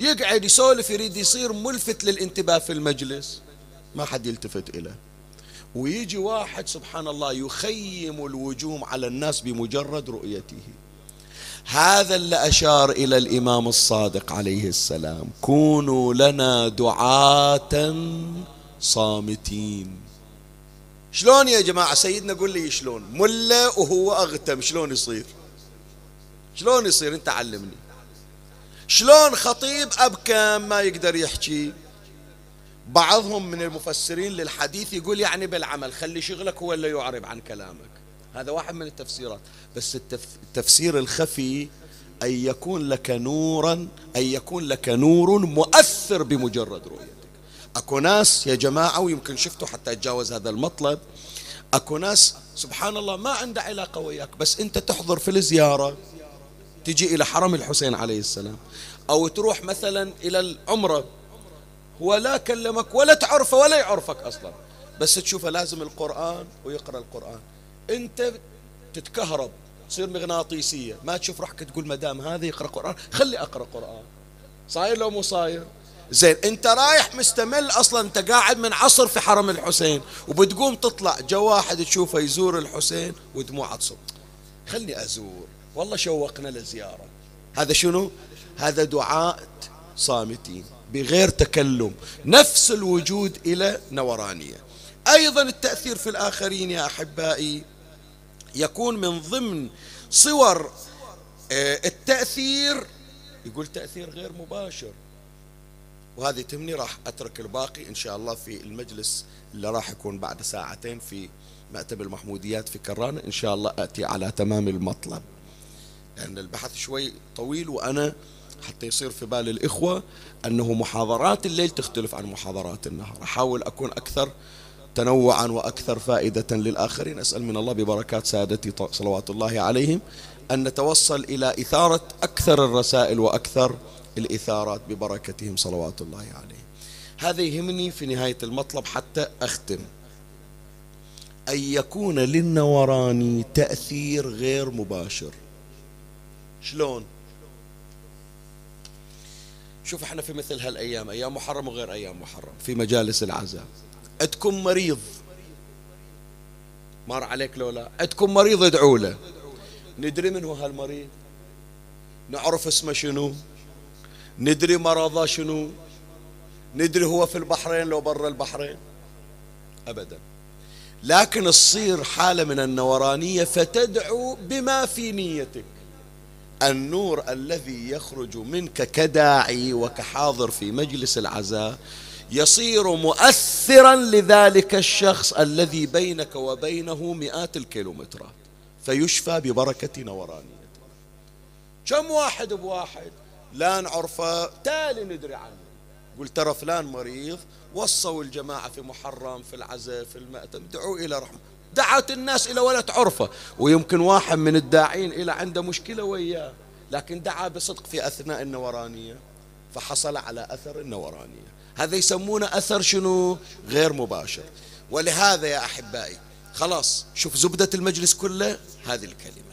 يقعد يسولف يريد يصير ملفت للانتباه في المجلس. ما حد يلتفت إليه. ويجي واحد سبحان الله يخيم الوجوم على الناس بمجرد رؤيته. هذا اللي أشار إلى الإمام الصادق عليه السلام. كونوا لنا دعاة صامتين. شلون يا جماعة؟ سيدنا قول لي شلون؟ ملا وهو أغتم شلون يصير؟ شلون يصير؟ انت علمني. شلون خطيب أبكم ما يقدر يحكي؟ بعضهم من المفسرين للحديث يقول يعني بالعمل خلي شغلك هو اللي يعرب عن كلامك. هذا واحد من التفسيرات. بس التفسير الخفي أن يكون لك نورا أن يكون لك نور مؤثر بمجرد رؤيتك. أكو ناس يا جماعة ويمكن شفتوا حتى أتجاوز هذا المطلب أكو ناس سبحان الله ما عنده علاقة وياك بس أنت تحضر في الزيارة تجي إلى حرم الحسين عليه السلام أو تروح مثلا إلى العمرة هو لا كلمك ولا تعرفه ولا يعرفك أصلا. بس تشوفه لازم القرآن ويقرأ القرآن. انت تتكهرب تصير مغناطيسية. ما تشوف روحك تقول ما دام هذا يقرأ قرآن. خلي أقرأ قرآن. صاير لو مو صاير؟ زين انت رايح مستمل أصلا انت قاعد من عصر في حرم الحسين وبتقوم تطلع جو واحد تشوفه يزور الحسين ودموعه تصب خلني أزور. والله شوقنا للزيارة هذا شنو؟ هذا دعاء صامتين بغير تكلم. نفس الوجود إلى نورانية. أيضا التأثير في الآخرين يا أحبائي يكون من ضمن صور آه، التأثير. يقول تأثير غير مباشر. وهذه تمني راح أترك الباقي إن شاء الله في المجلس اللي راح يكون بعد ساعتين في مأتب المحموديات في كرانة إن شاء الله أتي على تمام المطلب. لأن البحث شوي طويل وأنا حتى يصير في بال الإخوة أنه محاضرات الليل تختلف عن محاضرات النهار. أحاول أكون أكثر تنوعا وأكثر فائدة للآخرين. أسأل من الله ببركات سادتي صلوات الله عليهم أن نتوصل إلى إثارة أكثر الرسائل وأكثر الإثارات ببركتهم صلوات الله عليهم. هذا يهمني في نهاية المطلب حتى أختم. أن يكون للنوراني تأثير غير مباشر. شلون؟ شوف إحنا في مثل هالأيام أيام محرم وغير أيام محرم في مجالس العزاء. عندكم مريض. مر عليك لو لا. عندكم مريض ادعوا له. ندري من هو هالمريض. نعرف اسمه شنو. ندري مرضه شنو. ندري هو في البحرين لو برا البحرين. ابدا. لكن تصير حالة من النورانية فتدعو بما في نيتك. النور الذي يخرج منك كداعي وكحاضر في مجلس العزاء يصير مؤثرا لذلك الشخص الذي بينك وبينه مئات الكيلومترات. فيشفى ببركة نورانيته كم واحد بواحد لا نعرفه تالي ندري عنه. قل ترى فلان مريض وصوا الجماعة في محرم في العزاء في المأتم دعوا إلى رحمة. دعت الناس إلى ولا تعرفه. ويمكن واحد من الداعين إلى عنده مشكلة وياه لكن دعا بصدق في أثناء النورانية فحصل على أثر النورانية. هذا يسمونه أثر شنو؟ غير مباشر. ولهذا يا أحبائي خلاص شوف زبدة المجلس كله هذه الكلمة.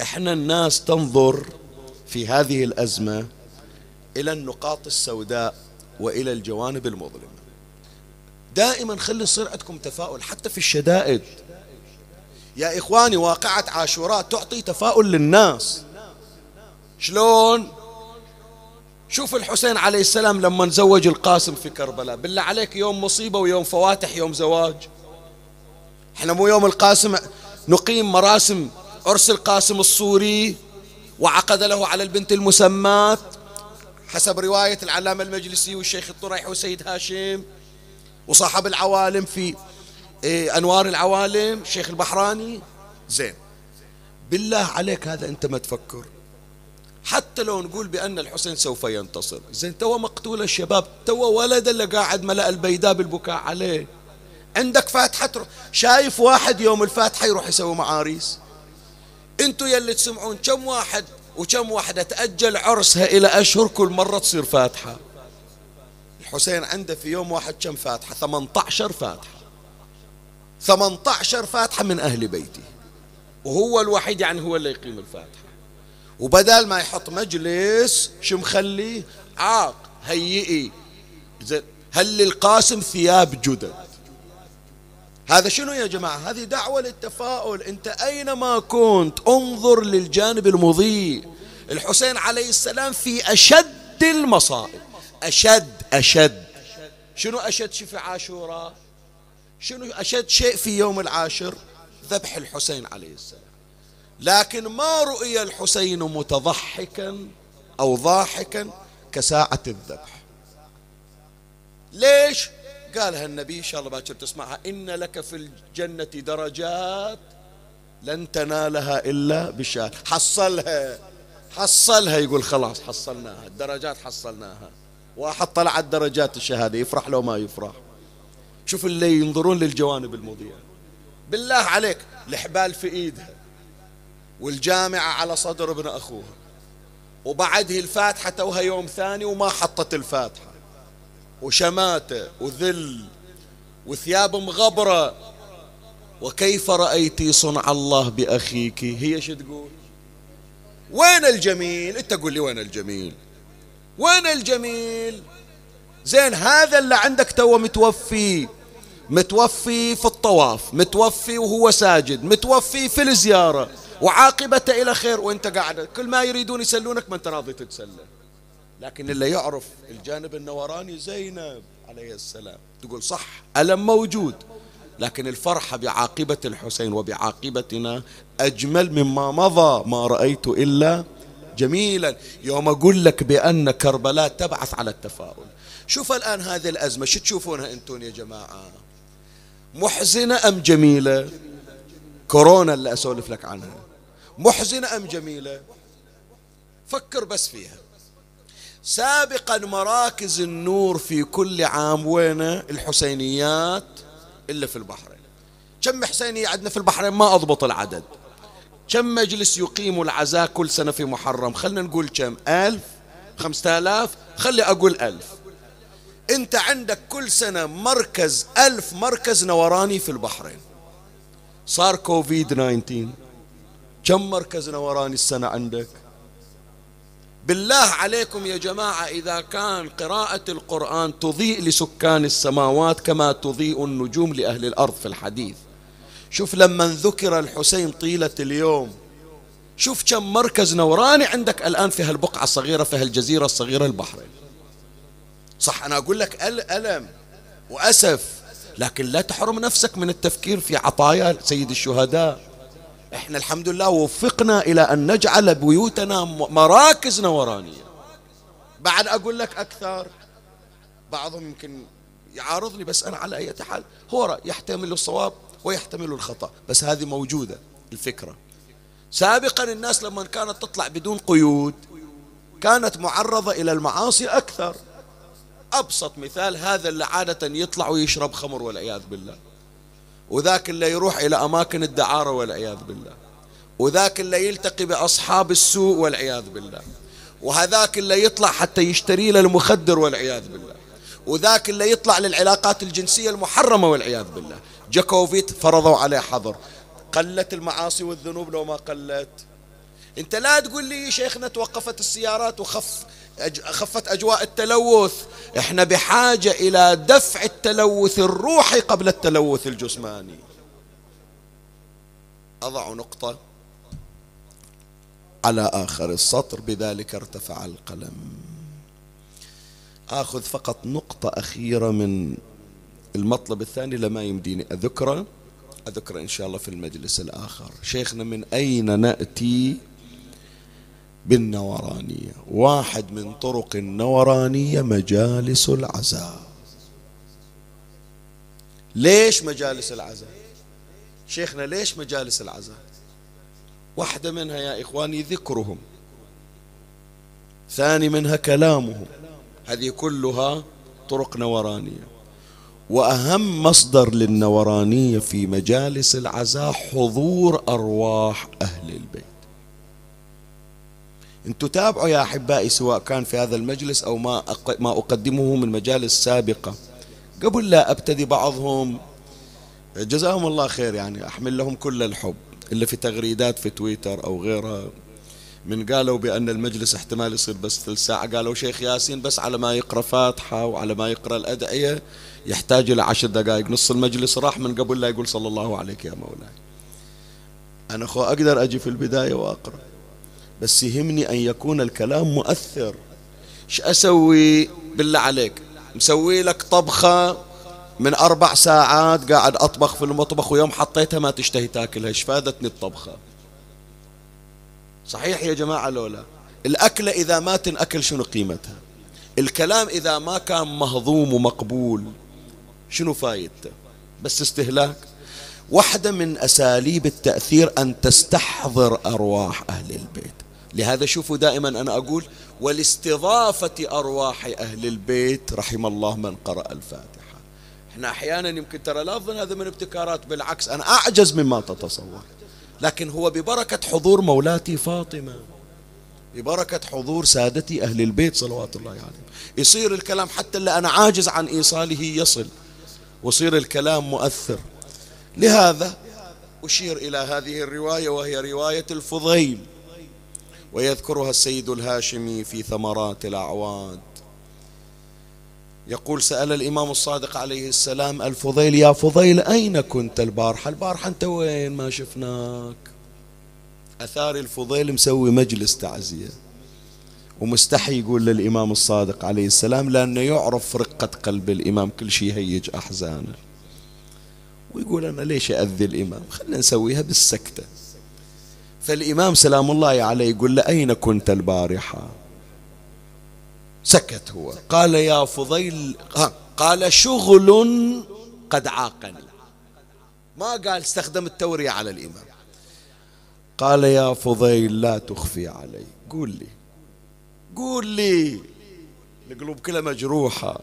إحنا الناس تنظر في هذه الأزمة إلى النقاط السوداء وإلى الجوانب المظلمة. دائما خلي يصير عندكم تفاؤل حتى في الشدائد. يا إخواني واقعة عاشوراء تعطي تفاؤل للناس. شلون؟ شوف الحسين عليه السلام لما زوج القاسم في كربلاء. بالله عليك يوم مصيبة ويوم فواتح يوم زواج. إحنا مو يوم القاسم نقيم مراسم عرس القاسم الصوري وعقد له على البنت المسمات حسب رواية العلامة المجلسي والشيخ الطريح وسيد هاشم وصاحب العوالم في إيه، أنوار العوالم الشيخ البحراني. زين. بالله عليك هذا أنت ما تفكر. حتى لو نقول بأن الحسين سوف ينتصر. زين تو مقتول الشباب تو ولد اللي قاعد ملأ البيداء بالبكاء عليه. عندك فاتحة شايف واحد يوم الفاتحة يروح يسوي معاريس. أنتوا يلي تسمعون كم واحد وكم واحدة تأجل عرسها إلى أشهر كل مرة تصير فاتحة. الحسين عنده في يوم واحد كم فاتحة؟ 18 فاتحة. 18 فاتحة من أهل بيته. وهو الوحيد يعني هو اللي يقيم الفاتحة. وبدل ما يحط مجلس شو مخليه عاق هيئي. هل للقاسم ثياب جدد؟ هذا شنو يا جماعة؟ هذه دعوة للتفاؤل. أنت أينما كنت انظر للجانب المضيء. الحسين عليه السلام في أشد المصائب. أشد أشد. شنو أشد شيء في عاشوراء؟ شنو أشد شيء في يوم العاشر؟ ذبح الحسين عليه السلام. لكن ما رؤي الحسين متضحكا أو ضاحكا كساعة الذبح. ليش؟ قالها النبي إن شاء الله باكر تسمعها إن لك في الجنة درجات لن تنالها إلا بشهادة حصلها حصلها يقول خلاص حصلناها الدرجات حصلناها. واحد طلع الدرجات الشهادة يفرح لو ما يفرح. شوف اللي ينظرون للجوانب المضيئة. بالله عليك الحبال في إيدها. والجامعة على صدر ابن اخوها وبعده الفاتحة توها يوم ثاني وما حطت الفاتحة. وشماتة وذل وثياب مغبرة. وكيف رأيتي صنع الله بأخيك؟ هي شو تقول؟ وين الجميل؟ أنت قول لي وين الجميل؟ وين الجميل؟ زين هذا اللي عندك تو متوفي. متوفي في الطواف متوفي وهو ساجد متوفي في الزيارة. وعاقبته إلى خير وأنت قاعد. كل ما يريدون يسلونك ما أنت راضي تتسلى. لكن اللي يعرف الجانب النوراني زينب عليه السلام. تقول صح ألم موجود. لكن الفرحة بعاقبة الحسين وبعاقبتنا أجمل مما مضى ما رأيت إلا جميلا. يوم أقول لك بأن كربلاء تبعث على التفاؤل. شوف الآن هذه الأزمة شو تشوفونها أنتم يا جماعة؟ محزنة أم جميلة؟ كورونا اللي أسولف لك عنها. محزنة أم جميلة؟ فكر بس فيها. سابقا مراكز النور في كل عام وين الحسينيات إلا في البحرين كم حسينية عندنا في البحرين ما أضبط العدد. كم مجلس يقيم العزاء كل سنة في محرم؟ خلنا نقول كم؟ ألف خمسة آلاف. خلي أقول ألف. أنت عندك كل سنة مركز ألف مركز نوراني في البحرين. صار كوفيد 19 كم مركز نوراني السنة عندك؟ بالله عليكم يا جماعة إذا كان قراءة القرآن تضيء لسكان السماوات كما تضيء النجوم لأهل الأرض في الحديث. شوف لما ذكر الحسين طيلة اليوم شوف كم مركز نوراني عندك الآن في هالبقعة الصغيرة في هالجزيرة الصغيرة البحرين. صح أنا أقول لك ألم وأسف لكن لا تحرم نفسك من التفكير في عطايا سيد الشهداء. إحنا الحمد لله وفقنا إلى أن نجعل بيوتنا مراكز نورانيه بعد أقول لك أكثر بعضهم يمكن يعارضني بس أنا على أي حال هو يحتمل الصواب ويحتمل الخطأ بس هذه موجودة الفكرة. سابقا الناس لما كانت تطلع بدون قيود كانت معرضة إلى المعاصي أكثر. أبسط مثال هذا اللي عادة يطلع ويشرب خمر والعياذ بالله. وذاك اللي يروح إلى أماكن الدعارة والعياذ بالله. وذاك اللي يلتقي بأصحاب السوء والعياذ بالله. وهذاك اللي يطلع حتى يشتري له المخدر والعياذ بالله. وذاك اللي يطلع للعلاقات الجنسية المحرمة والعياذ بالله. جاكوفيت فرضوا عليه حظر. قلت المعاصي والذنوب لو ما قلت. انت لا تقول لي شيخنا توقفت السيارات وخف خفت أجواء التلوث. إحنا بحاجة إلى دفع التلوث الروحي قبل التلوث الجسماني. أضع نقطة على آخر السطر بذلك ارتفع القلم. آخذ فقط نقطة أخيرة من المطلب الثاني لما يمديني أذكره. أذكره إن شاء الله في المجلس الآخر. شيخنا من أين نأتي؟ بالنورانية. واحد من طرق النورانية مجالس العزاء. ليش مجالس العزاء؟ شيخنا ليش مجالس العزاء؟ واحدة منها يا إخواني ذكرهم. ثاني منها كلامهم. هذه كلها طرق نورانية. وأهم مصدر للنورانية في مجالس العزاء حضور أرواح أهل البيت. أنتم تابعوا يا أحبائي سواء كان في هذا المجلس أو ما ما اقدمه من مجالس سابقة. قبل لا أبتدي بعضهم جزاهم الله خير يعني أحمل لهم كل الحب. الا في تغريدات في تويتر أو غيرها من قالوا بأن المجلس احتمال يصير بس ثلث ساعة. قالوا شيخ ياسين بس على ما يقرأ فاتحة وعلى ما يقرأ الأدعية يحتاج إلى عشر دقائق. نص المجلس راح من قبل لا يقول صلى الله عليك يا مولاي. أنا أخو أقدر أجي في البداية وأقرأ؟ بس يهمني أن يكون الكلام مؤثر. إيش أسوي بالله عليك؟ مسوي لك طبخة من أربع ساعات قاعد أطبخ في المطبخ ويوم حطيتها ما تشتهي تاكلها إيش فادتني الطبخة؟ صحيح يا جماعة لولا الأكلة إذا ما تنأكل شنو قيمتها؟ الكلام إذا ما كان مهضوم ومقبول شنو فايدته؟ بس استهلاك. واحدة من أساليب التأثير أن تستحضر أرواح أهل البيت. لهذا شوفوا دائما أنا أقول ولاستضافة أرواح أهل البيت رحم الله من قرأ الفاتحة. إحنا أحيانا يمكن ترى لا اظن هذا من ابتكارات بالعكس أنا أعجز مما تتصور. لكن هو ببركة حضور مولاتي فاطمة. ببركة حضور سادتي أهل البيت صلوات الله عليهم. يعني. يصير الكلام حتى اللي أنا عاجز عن إيصاله يصل. ويصير الكلام مؤثر. لهذا أشير إلى هذه الرواية وهي رواية الفضيل. ويذكرها السيد الهاشمي في ثمرات الأعواد. يقول سأل الإمام الصادق عليه السلام الفضيل يا فضيل أين كنت البارحة؟ البارحة أنت وين؟ ما شفناك. أثار الفضيل مسوي مجلس تعزية. ومستحي يقول للإمام الصادق عليه السلام لأنه يعرف رقة قلب الإمام كل شيء هيج أحزانه. ويقول أنا ليش أذي الإمام؟ خلنا نسويها بالسكتة. فالإمام سلام الله عليه يقول له أين كنت البارحة? سكت هو. قال يا فضيل قال شغل قد عاقني. ما قال استخدم التورية على الإمام. قال يا فضيل لا تخفي علي. قول لي. قول لي. القلوب كلها مجروحة.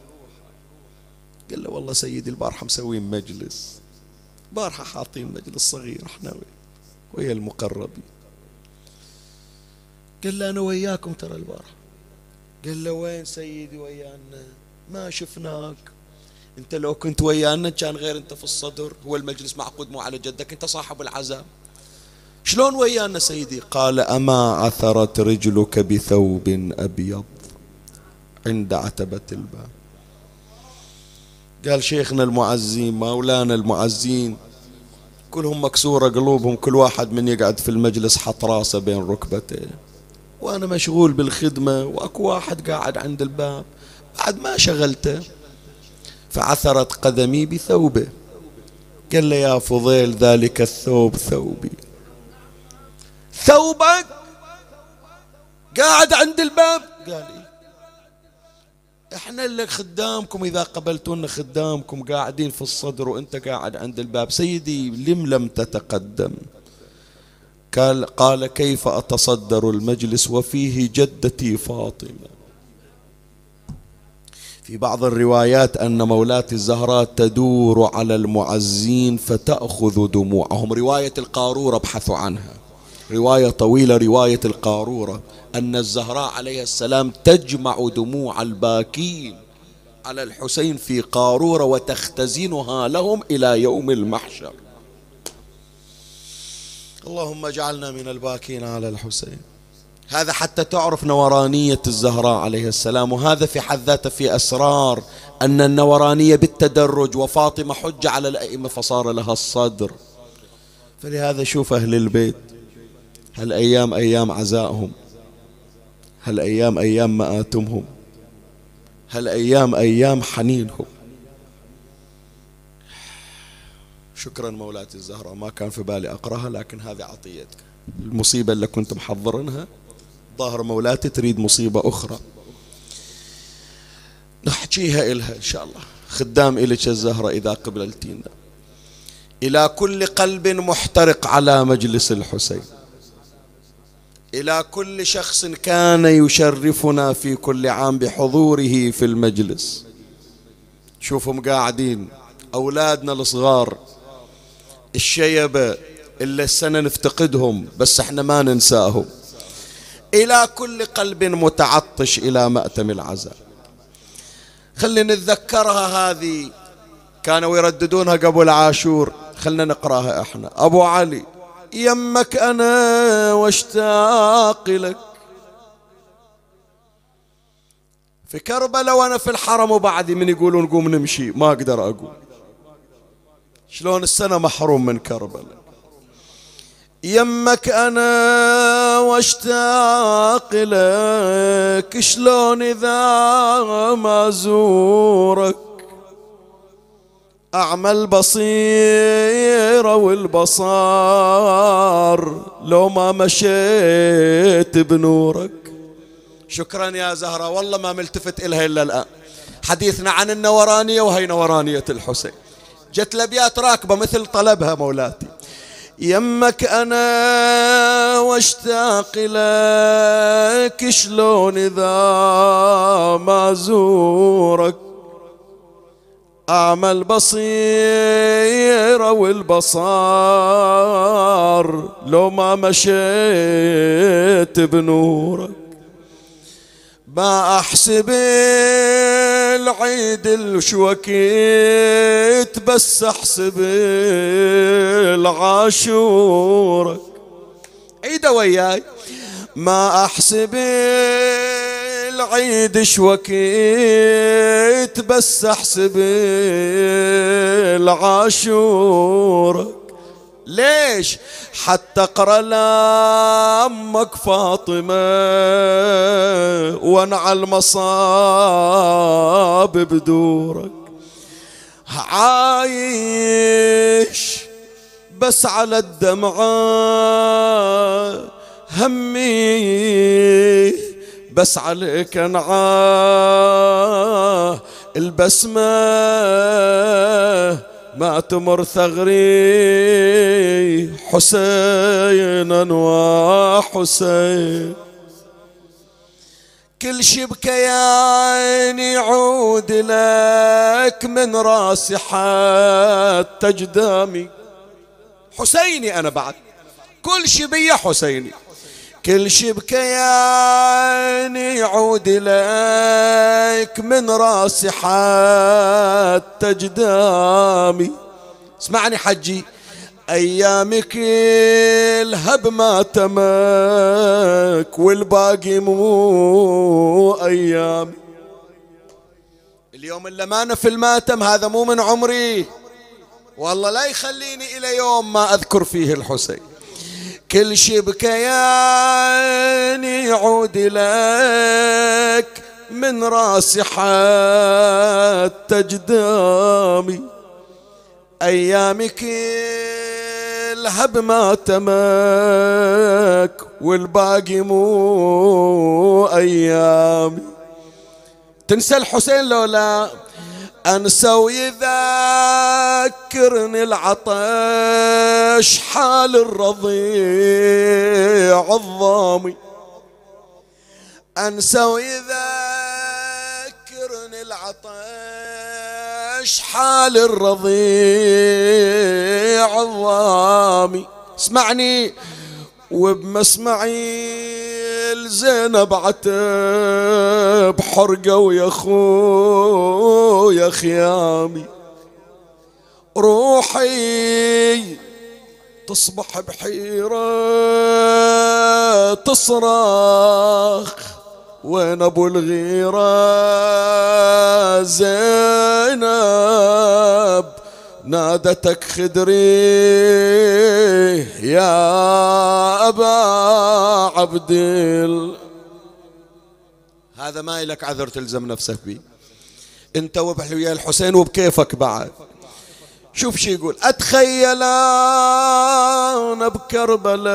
قال له والله سيدي البارحة مسوين مجلس. بارحة حاطين مجلس صغير إحنا ويا المقربين. قال له أنا وياكم ترى البارحة قال له وين سيدي ويانا؟ ما شفناك. أنت لو كنت ويانا كان غير أنت في الصدر هو المجلس معقود مو على جدك أنت صاحب العزاء. شلون ويانا سيدي؟ قال أما عثرت رجلك بثوب أبيض عند عتبة الباب. قال شيخنا المعزين مولانا المعزين كلهم مكسورة قلوبهم كل واحد من يقعد في المجلس حط راسه بين ركبتيه وأنا مشغول بالخدمة وأكو واحد قاعد عند الباب. بعد ما شغلته فعثرت قدمي بثوبه. قال له يا فضيل ذلك الثوب ثوبي. ثوبك؟ قاعد عند الباب؟ قال إيه. إحنا اللي خدامكم إذا قبلتونا خدامكم قاعدين في الصدر وانت قاعد عند الباب. سيدي لم لم تتقدم؟ قال قال كيف أتصدر المجلس وفيه جدتي فاطمة؟ في بعض الروايات أن مولاتي الزهراء تدور على المعزين فتأخذ دموعهم. رواية القارورة ابحثوا عنها. رواية طويلة رواية القارورة. أن الزهراء عليه السلام تجمع دموع الباكين على الحسين في قارورة وتختزنها لهم إلى يوم المحشر. اللهم اجعلنا من الباكين على الحسين. هذا حتى تعرف نورانية الزهراء عليه السلام وهذا في حد ذاته في أسرار أن النورانية بالتدرج وفاطمة حجة على الأئمة فصار لها الصدر. فلهذا شوف أهل البيت هالأيام أيام عزائهم. هالأيام أيام مآتمهم هالأيام أيام حنينهم. شكرا مولاتي الزهراء ما كان في بالي أقرأها لكن هذه عطيتك. المصيبة اللي كنت محضرنها ظاهر مولاتي تريد مصيبة أخرى. نحكيها إلها إن شاء الله. خدام إلك الزهرة إذا قبلتينا إلى كل قلب محترق على مجلس الحسين. إلى كل شخص كان يشرفنا في كل عام بحضوره في المجلس. شوفهم قاعدين أولادنا الصغار الشيبة إلا السنة نفتقدهم بس إحنا ما ننساهم. إلى كل قلب متعطش إلى مأتم العزاء. خلينا نتذكرها هذه كانوا يرددونها قبل عاشور خلنا نقراها إحنا. أبو علي يمك أنا واشتاق لك. في كربلاء وأنا في الحرم وبعدي من يقولون قوم نمشي ما أقدر أقول. شلون السنة محروم من كربلاء. يمك أنا واشتاق لك شلون إذا ما زورك أعمى البصيرة والبصار لو ما مشيت بنورك. شكرا يا زهرة والله ما ملتفت إلها إلا الآن. حديثنا عن النورانية وهي نورانية الحسين. جت الأبيات راكبة مثل طلبها مولاتي. يمك أنا واشتاق لك شلون إذا ما زورك أعمى البصيرة والبصار لو ما مشيت بنورك. ما أحسب العيد الشوكيت بس أحسب العاشورك. عيدة وياي. ما أحسب العيد شوكيت بس احسب العاشور. ليش؟ حتى اقرأ لأمك فاطمة وانعى المصاب بدورك. عايش بس على الدمعة همي بس عليك انعاه البسمة ما تمر ثغري. حسينا وحسين كل شي بكياني يعود لك من راسي حتى جدامي. حسيني أنا بعد كل شي بيا حسيني. كل شي بكياني يعود لك من راسي حتى جدامي. اسمعني حجي ايامك الهب ما تمك والباقي مو أيامي. اليوم اللي ما في الماتم هذا مو من عمري. والله لا يخليني إلى يوم ما أذكر فيه الحسين. كل شي بكياني يعود لك من راسي حتى جدامي. أيامي كلها بما تمك والباقي مو أيامي. تنسى الحسين لو لا انسى ويذكرني العطش حال الرضيع الضامي. انسى ويذكرني العطش حال الرضيع الضامي. اسمعني. وبمسمعي الزينب عتب حرقة ويا خويا خيامي روحي تصبح بحيرة تصرخ وين أبو الغيرة؟ زينب نادتك خدري يا أبا عبد هذا ما لك عذر تلزم نفسك به. أنت ويا الحسين وبكيفك بعد. شوف شي يقول اتخيل أنا بكربلاء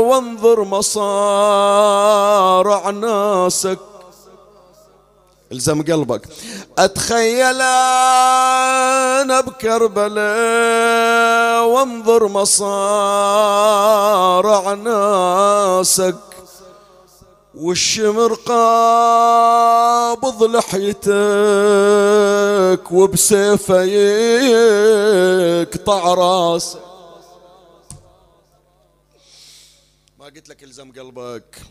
وانظر مصارع ناسك. الزم قلبك. أتخيل أنا بكربلاء وأنظر مصارع ناسك والشمر قابض لحيتك وبسيفه يقطع راسك. ما قلت لك الزم قلبك.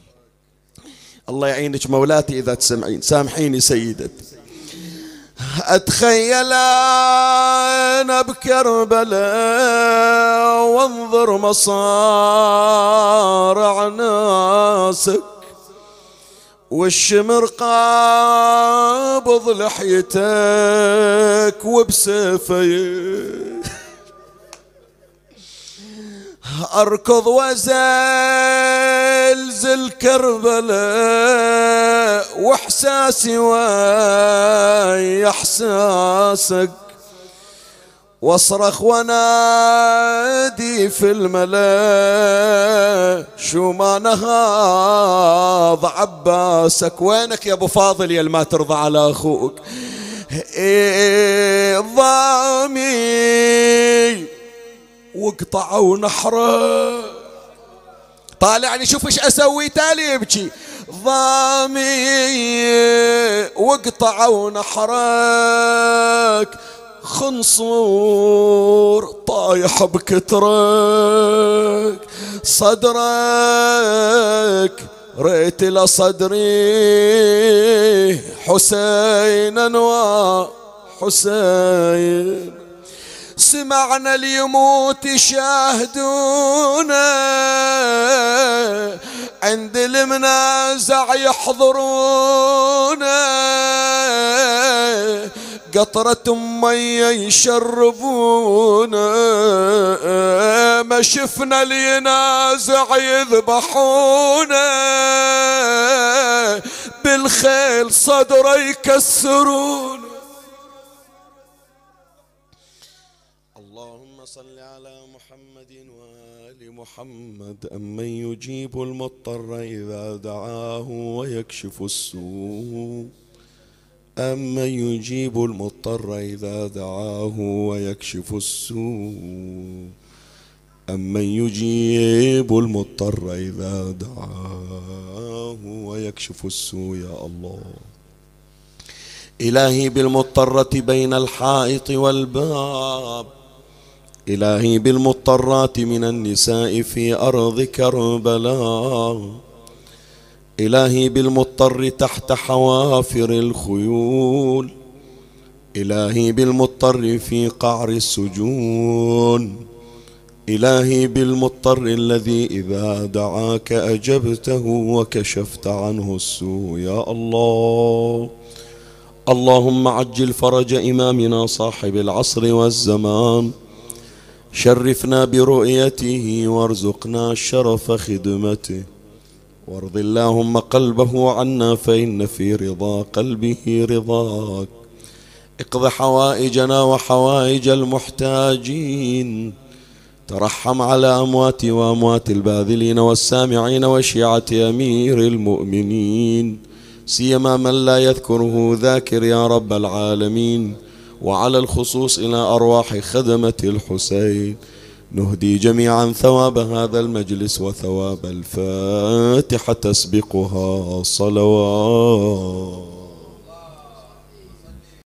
الله يعينك مولاتي إذا تسمعين. سامحيني سيدتي. أتخيل أنا بكربلاء وانظر مصارع ناسك والشمر قابض لحيتك وبسيفيك أركض وزلزل كربلاء وإحساسي ويا إحساسك وأصرخ ونادي في الملأ شو ما نهاض عباسك؟ وينك يا أبو فاضل يا ما ترضى على أخوك؟ إيه ضامي وقطعوا نحره. طالعني شوف إيش أسوي؟ تالي يبكي. ضامي واقطعوا نحرك. خنصور طايح بكترك. صدرك ريت لصدري حسينا وحسين سمعنا اليموت يشاهدونا عند المنازع يحضرونا. قطرة مية يشربونا. ما شفنا الينازع يذبحونا. بالخيل صدره يكسرون محمد أمن يجيب المضطر إذا دعاه ويكشف السوء. أمن يجيب المضطر إذا دعاه ويكشف السوء. أمن يجيب المضطر إذا دعاه ويكشف السوء يا الله. إلهي بالمضطرة بين الحائط والباب. إلهي بالمضطرات من النساء في أرض كربلاء إلهي بالمضطر تحت حوافر الخيول. إلهي بالمضطر في قعر السجون. إلهي بالمضطر الذي إذا دعاك أجبته وكشفت عنه السوء. يا الله. اللهم عجل فرج إمامنا صاحب العصر والزمان. شرفنا برؤيته وارزقنا شرف خدمته. وارض اللهم قلبه عنا فإن في رضا قلبه رضاك. اقض حوائجنا وحوائج المحتاجين. ترحم على أموات وأموات الباذلين والسامعين وشيعة أمير المؤمنين. سيما من لا يذكره ذاكر يا رب العالمين. وعلى الخصوص إلى أرواح خدمة الحسين. نهدي جميعا ثواب هذا المجلس وثواب الفاتحة تسبقها صلوات.